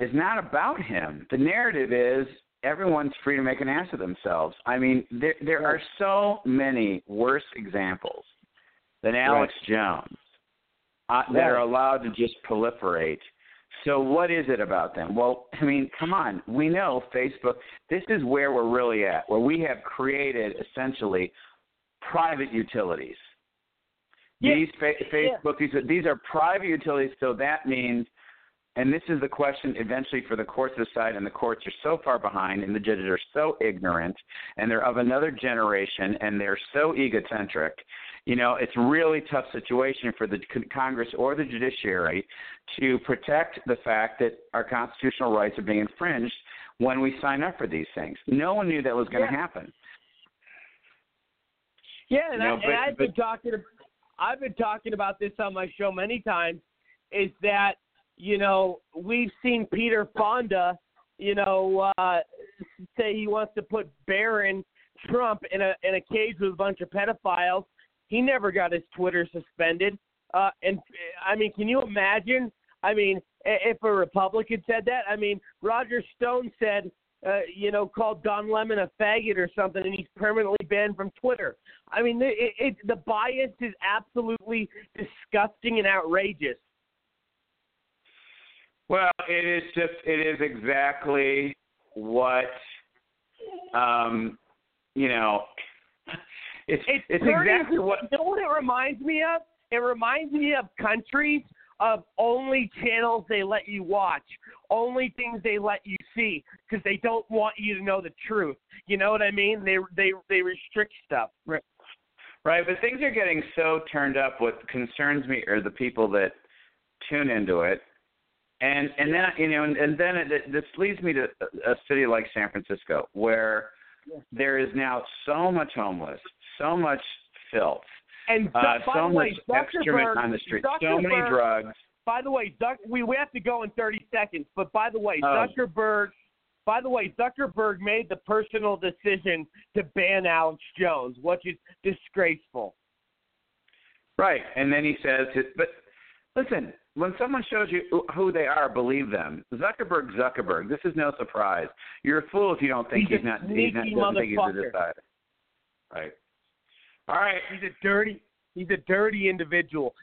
is not about him. The narrative is everyone's free to make an ass of themselves. I mean, there there are so many worse examples than Alex Jones uh, that are allowed to just proliferate. So what is it about them? Well, I mean, come on. We know Facebook. This is where we're really at, where we have created essentially private utilities. Yeah. These fa- Facebook, these are, these are private utilities. So that means, and this is the question eventually for the courts to decide, and the courts are so far behind, and the judges are so ignorant, and they're of another generation, and they're so egocentric you know, it's a really tough situation for the Congress or the judiciary to protect the fact that our constitutional rights are being infringed when we sign up for these things. No one knew that was going to Yeah. happen. Yeah, and, No, I, but- and I've been but- talking. I've been talking about this on my show many times. Is that you know we've seen Peter Fonda, you know, uh, say he wants to put Barron Trump in a in a cage with a bunch of pedophiles. He never got his Twitter suspended. Uh, and I mean, can you imagine? I mean, if a Republican said that, I mean, Roger Stone said uh, you know, called Don Lemon a faggot or something, and he's permanently banned from Twitter. I mean, it, it, the bias is absolutely disgusting and outrageous. Well, it is just it is exactly what um you know it's it's, it's exactly what You know what it reminds me of? It reminds me of countries of only channels they let you watch, only things they let you see, because they don't want you to know the truth. You know what I mean? They they they restrict stuff. Right. Right, but things are getting so turned up. What concerns me are the people that tune into it, and and then you know, and, and then it, this leads me to a city like San Francisco, where there is now so much homeless, so much filth, And uh, so the way, much excrement on the street, so many drugs. By the way, Zuck, we we have to go in 30 seconds. But by the way, Oh. Zuckerberg. By the way, Zuckerberg made the personal decision to ban Alex Jones, which is disgraceful. Right, and then he says, but listen, when someone shows you who they are, believe them. Zuckerberg, Zuckerberg. This is no surprise. You're a fool if you don't think He's he's, a not. He's not doesn't think he's a decider. Right. All right. He's a dirty. He's a dirty individual.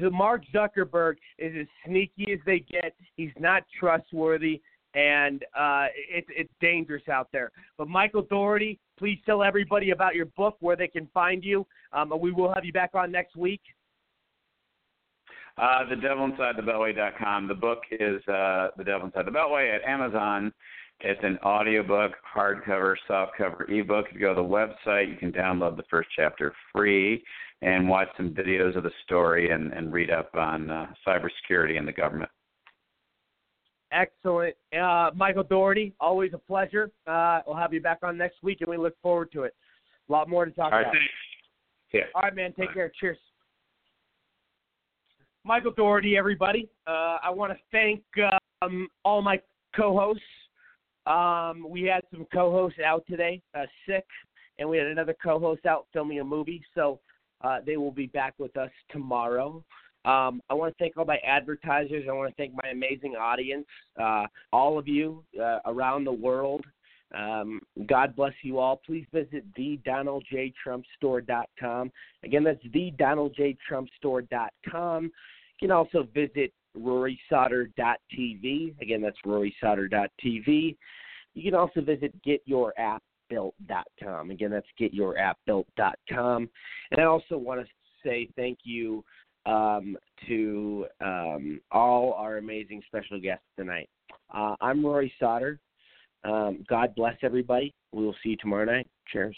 Mark Zuckerberg is as sneaky as they get. He's not trustworthy, and uh, it's it's dangerous out there. But Michael Daugherty, please tell everybody about your book, where they can find you. Um, we will have you back on next week. Uh, the Devil Inside the Beltway.com. The book is uh, The Devil Inside the Beltway at Amazon. It's an audiobook, hardcover, softcover, ebook. If you go to the website, you can download the first chapter free and watch some videos of the story and, and read up on uh, cybersecurity and the government. Excellent, uh, Michael Daugherty. Always a pleasure. Uh, we'll have you back on next week, and we look forward to it. A lot more to talk All right, about. thanks. Yeah. All right, man. Take care. Cheers. Michael Daugherty, everybody. Uh, I want to thank um, all my co-hosts. Um, we had some co-hosts out today, uh, sick, and we had another co-host out filming a movie. So uh, they will be back with us tomorrow. Um, I want to thank all my advertisers. I want to thank my amazing audience, uh, all of you uh, around the world. Um, God bless you all. Please visit thedonaldjtrumpstore.com. Again, that's thedonaldjtrumpstore.com. You can also visit rorysauter.tv. Again, that's rorysauter.tv. You can also visit getyourappbuilt.com. Again, that's getyourappbuilt.com. And I also want to say thank you um, to um, all our amazing special guests tonight. Uh, I'm Rory Sauter. Um, God bless everybody. We will see you tomorrow night. Cheers.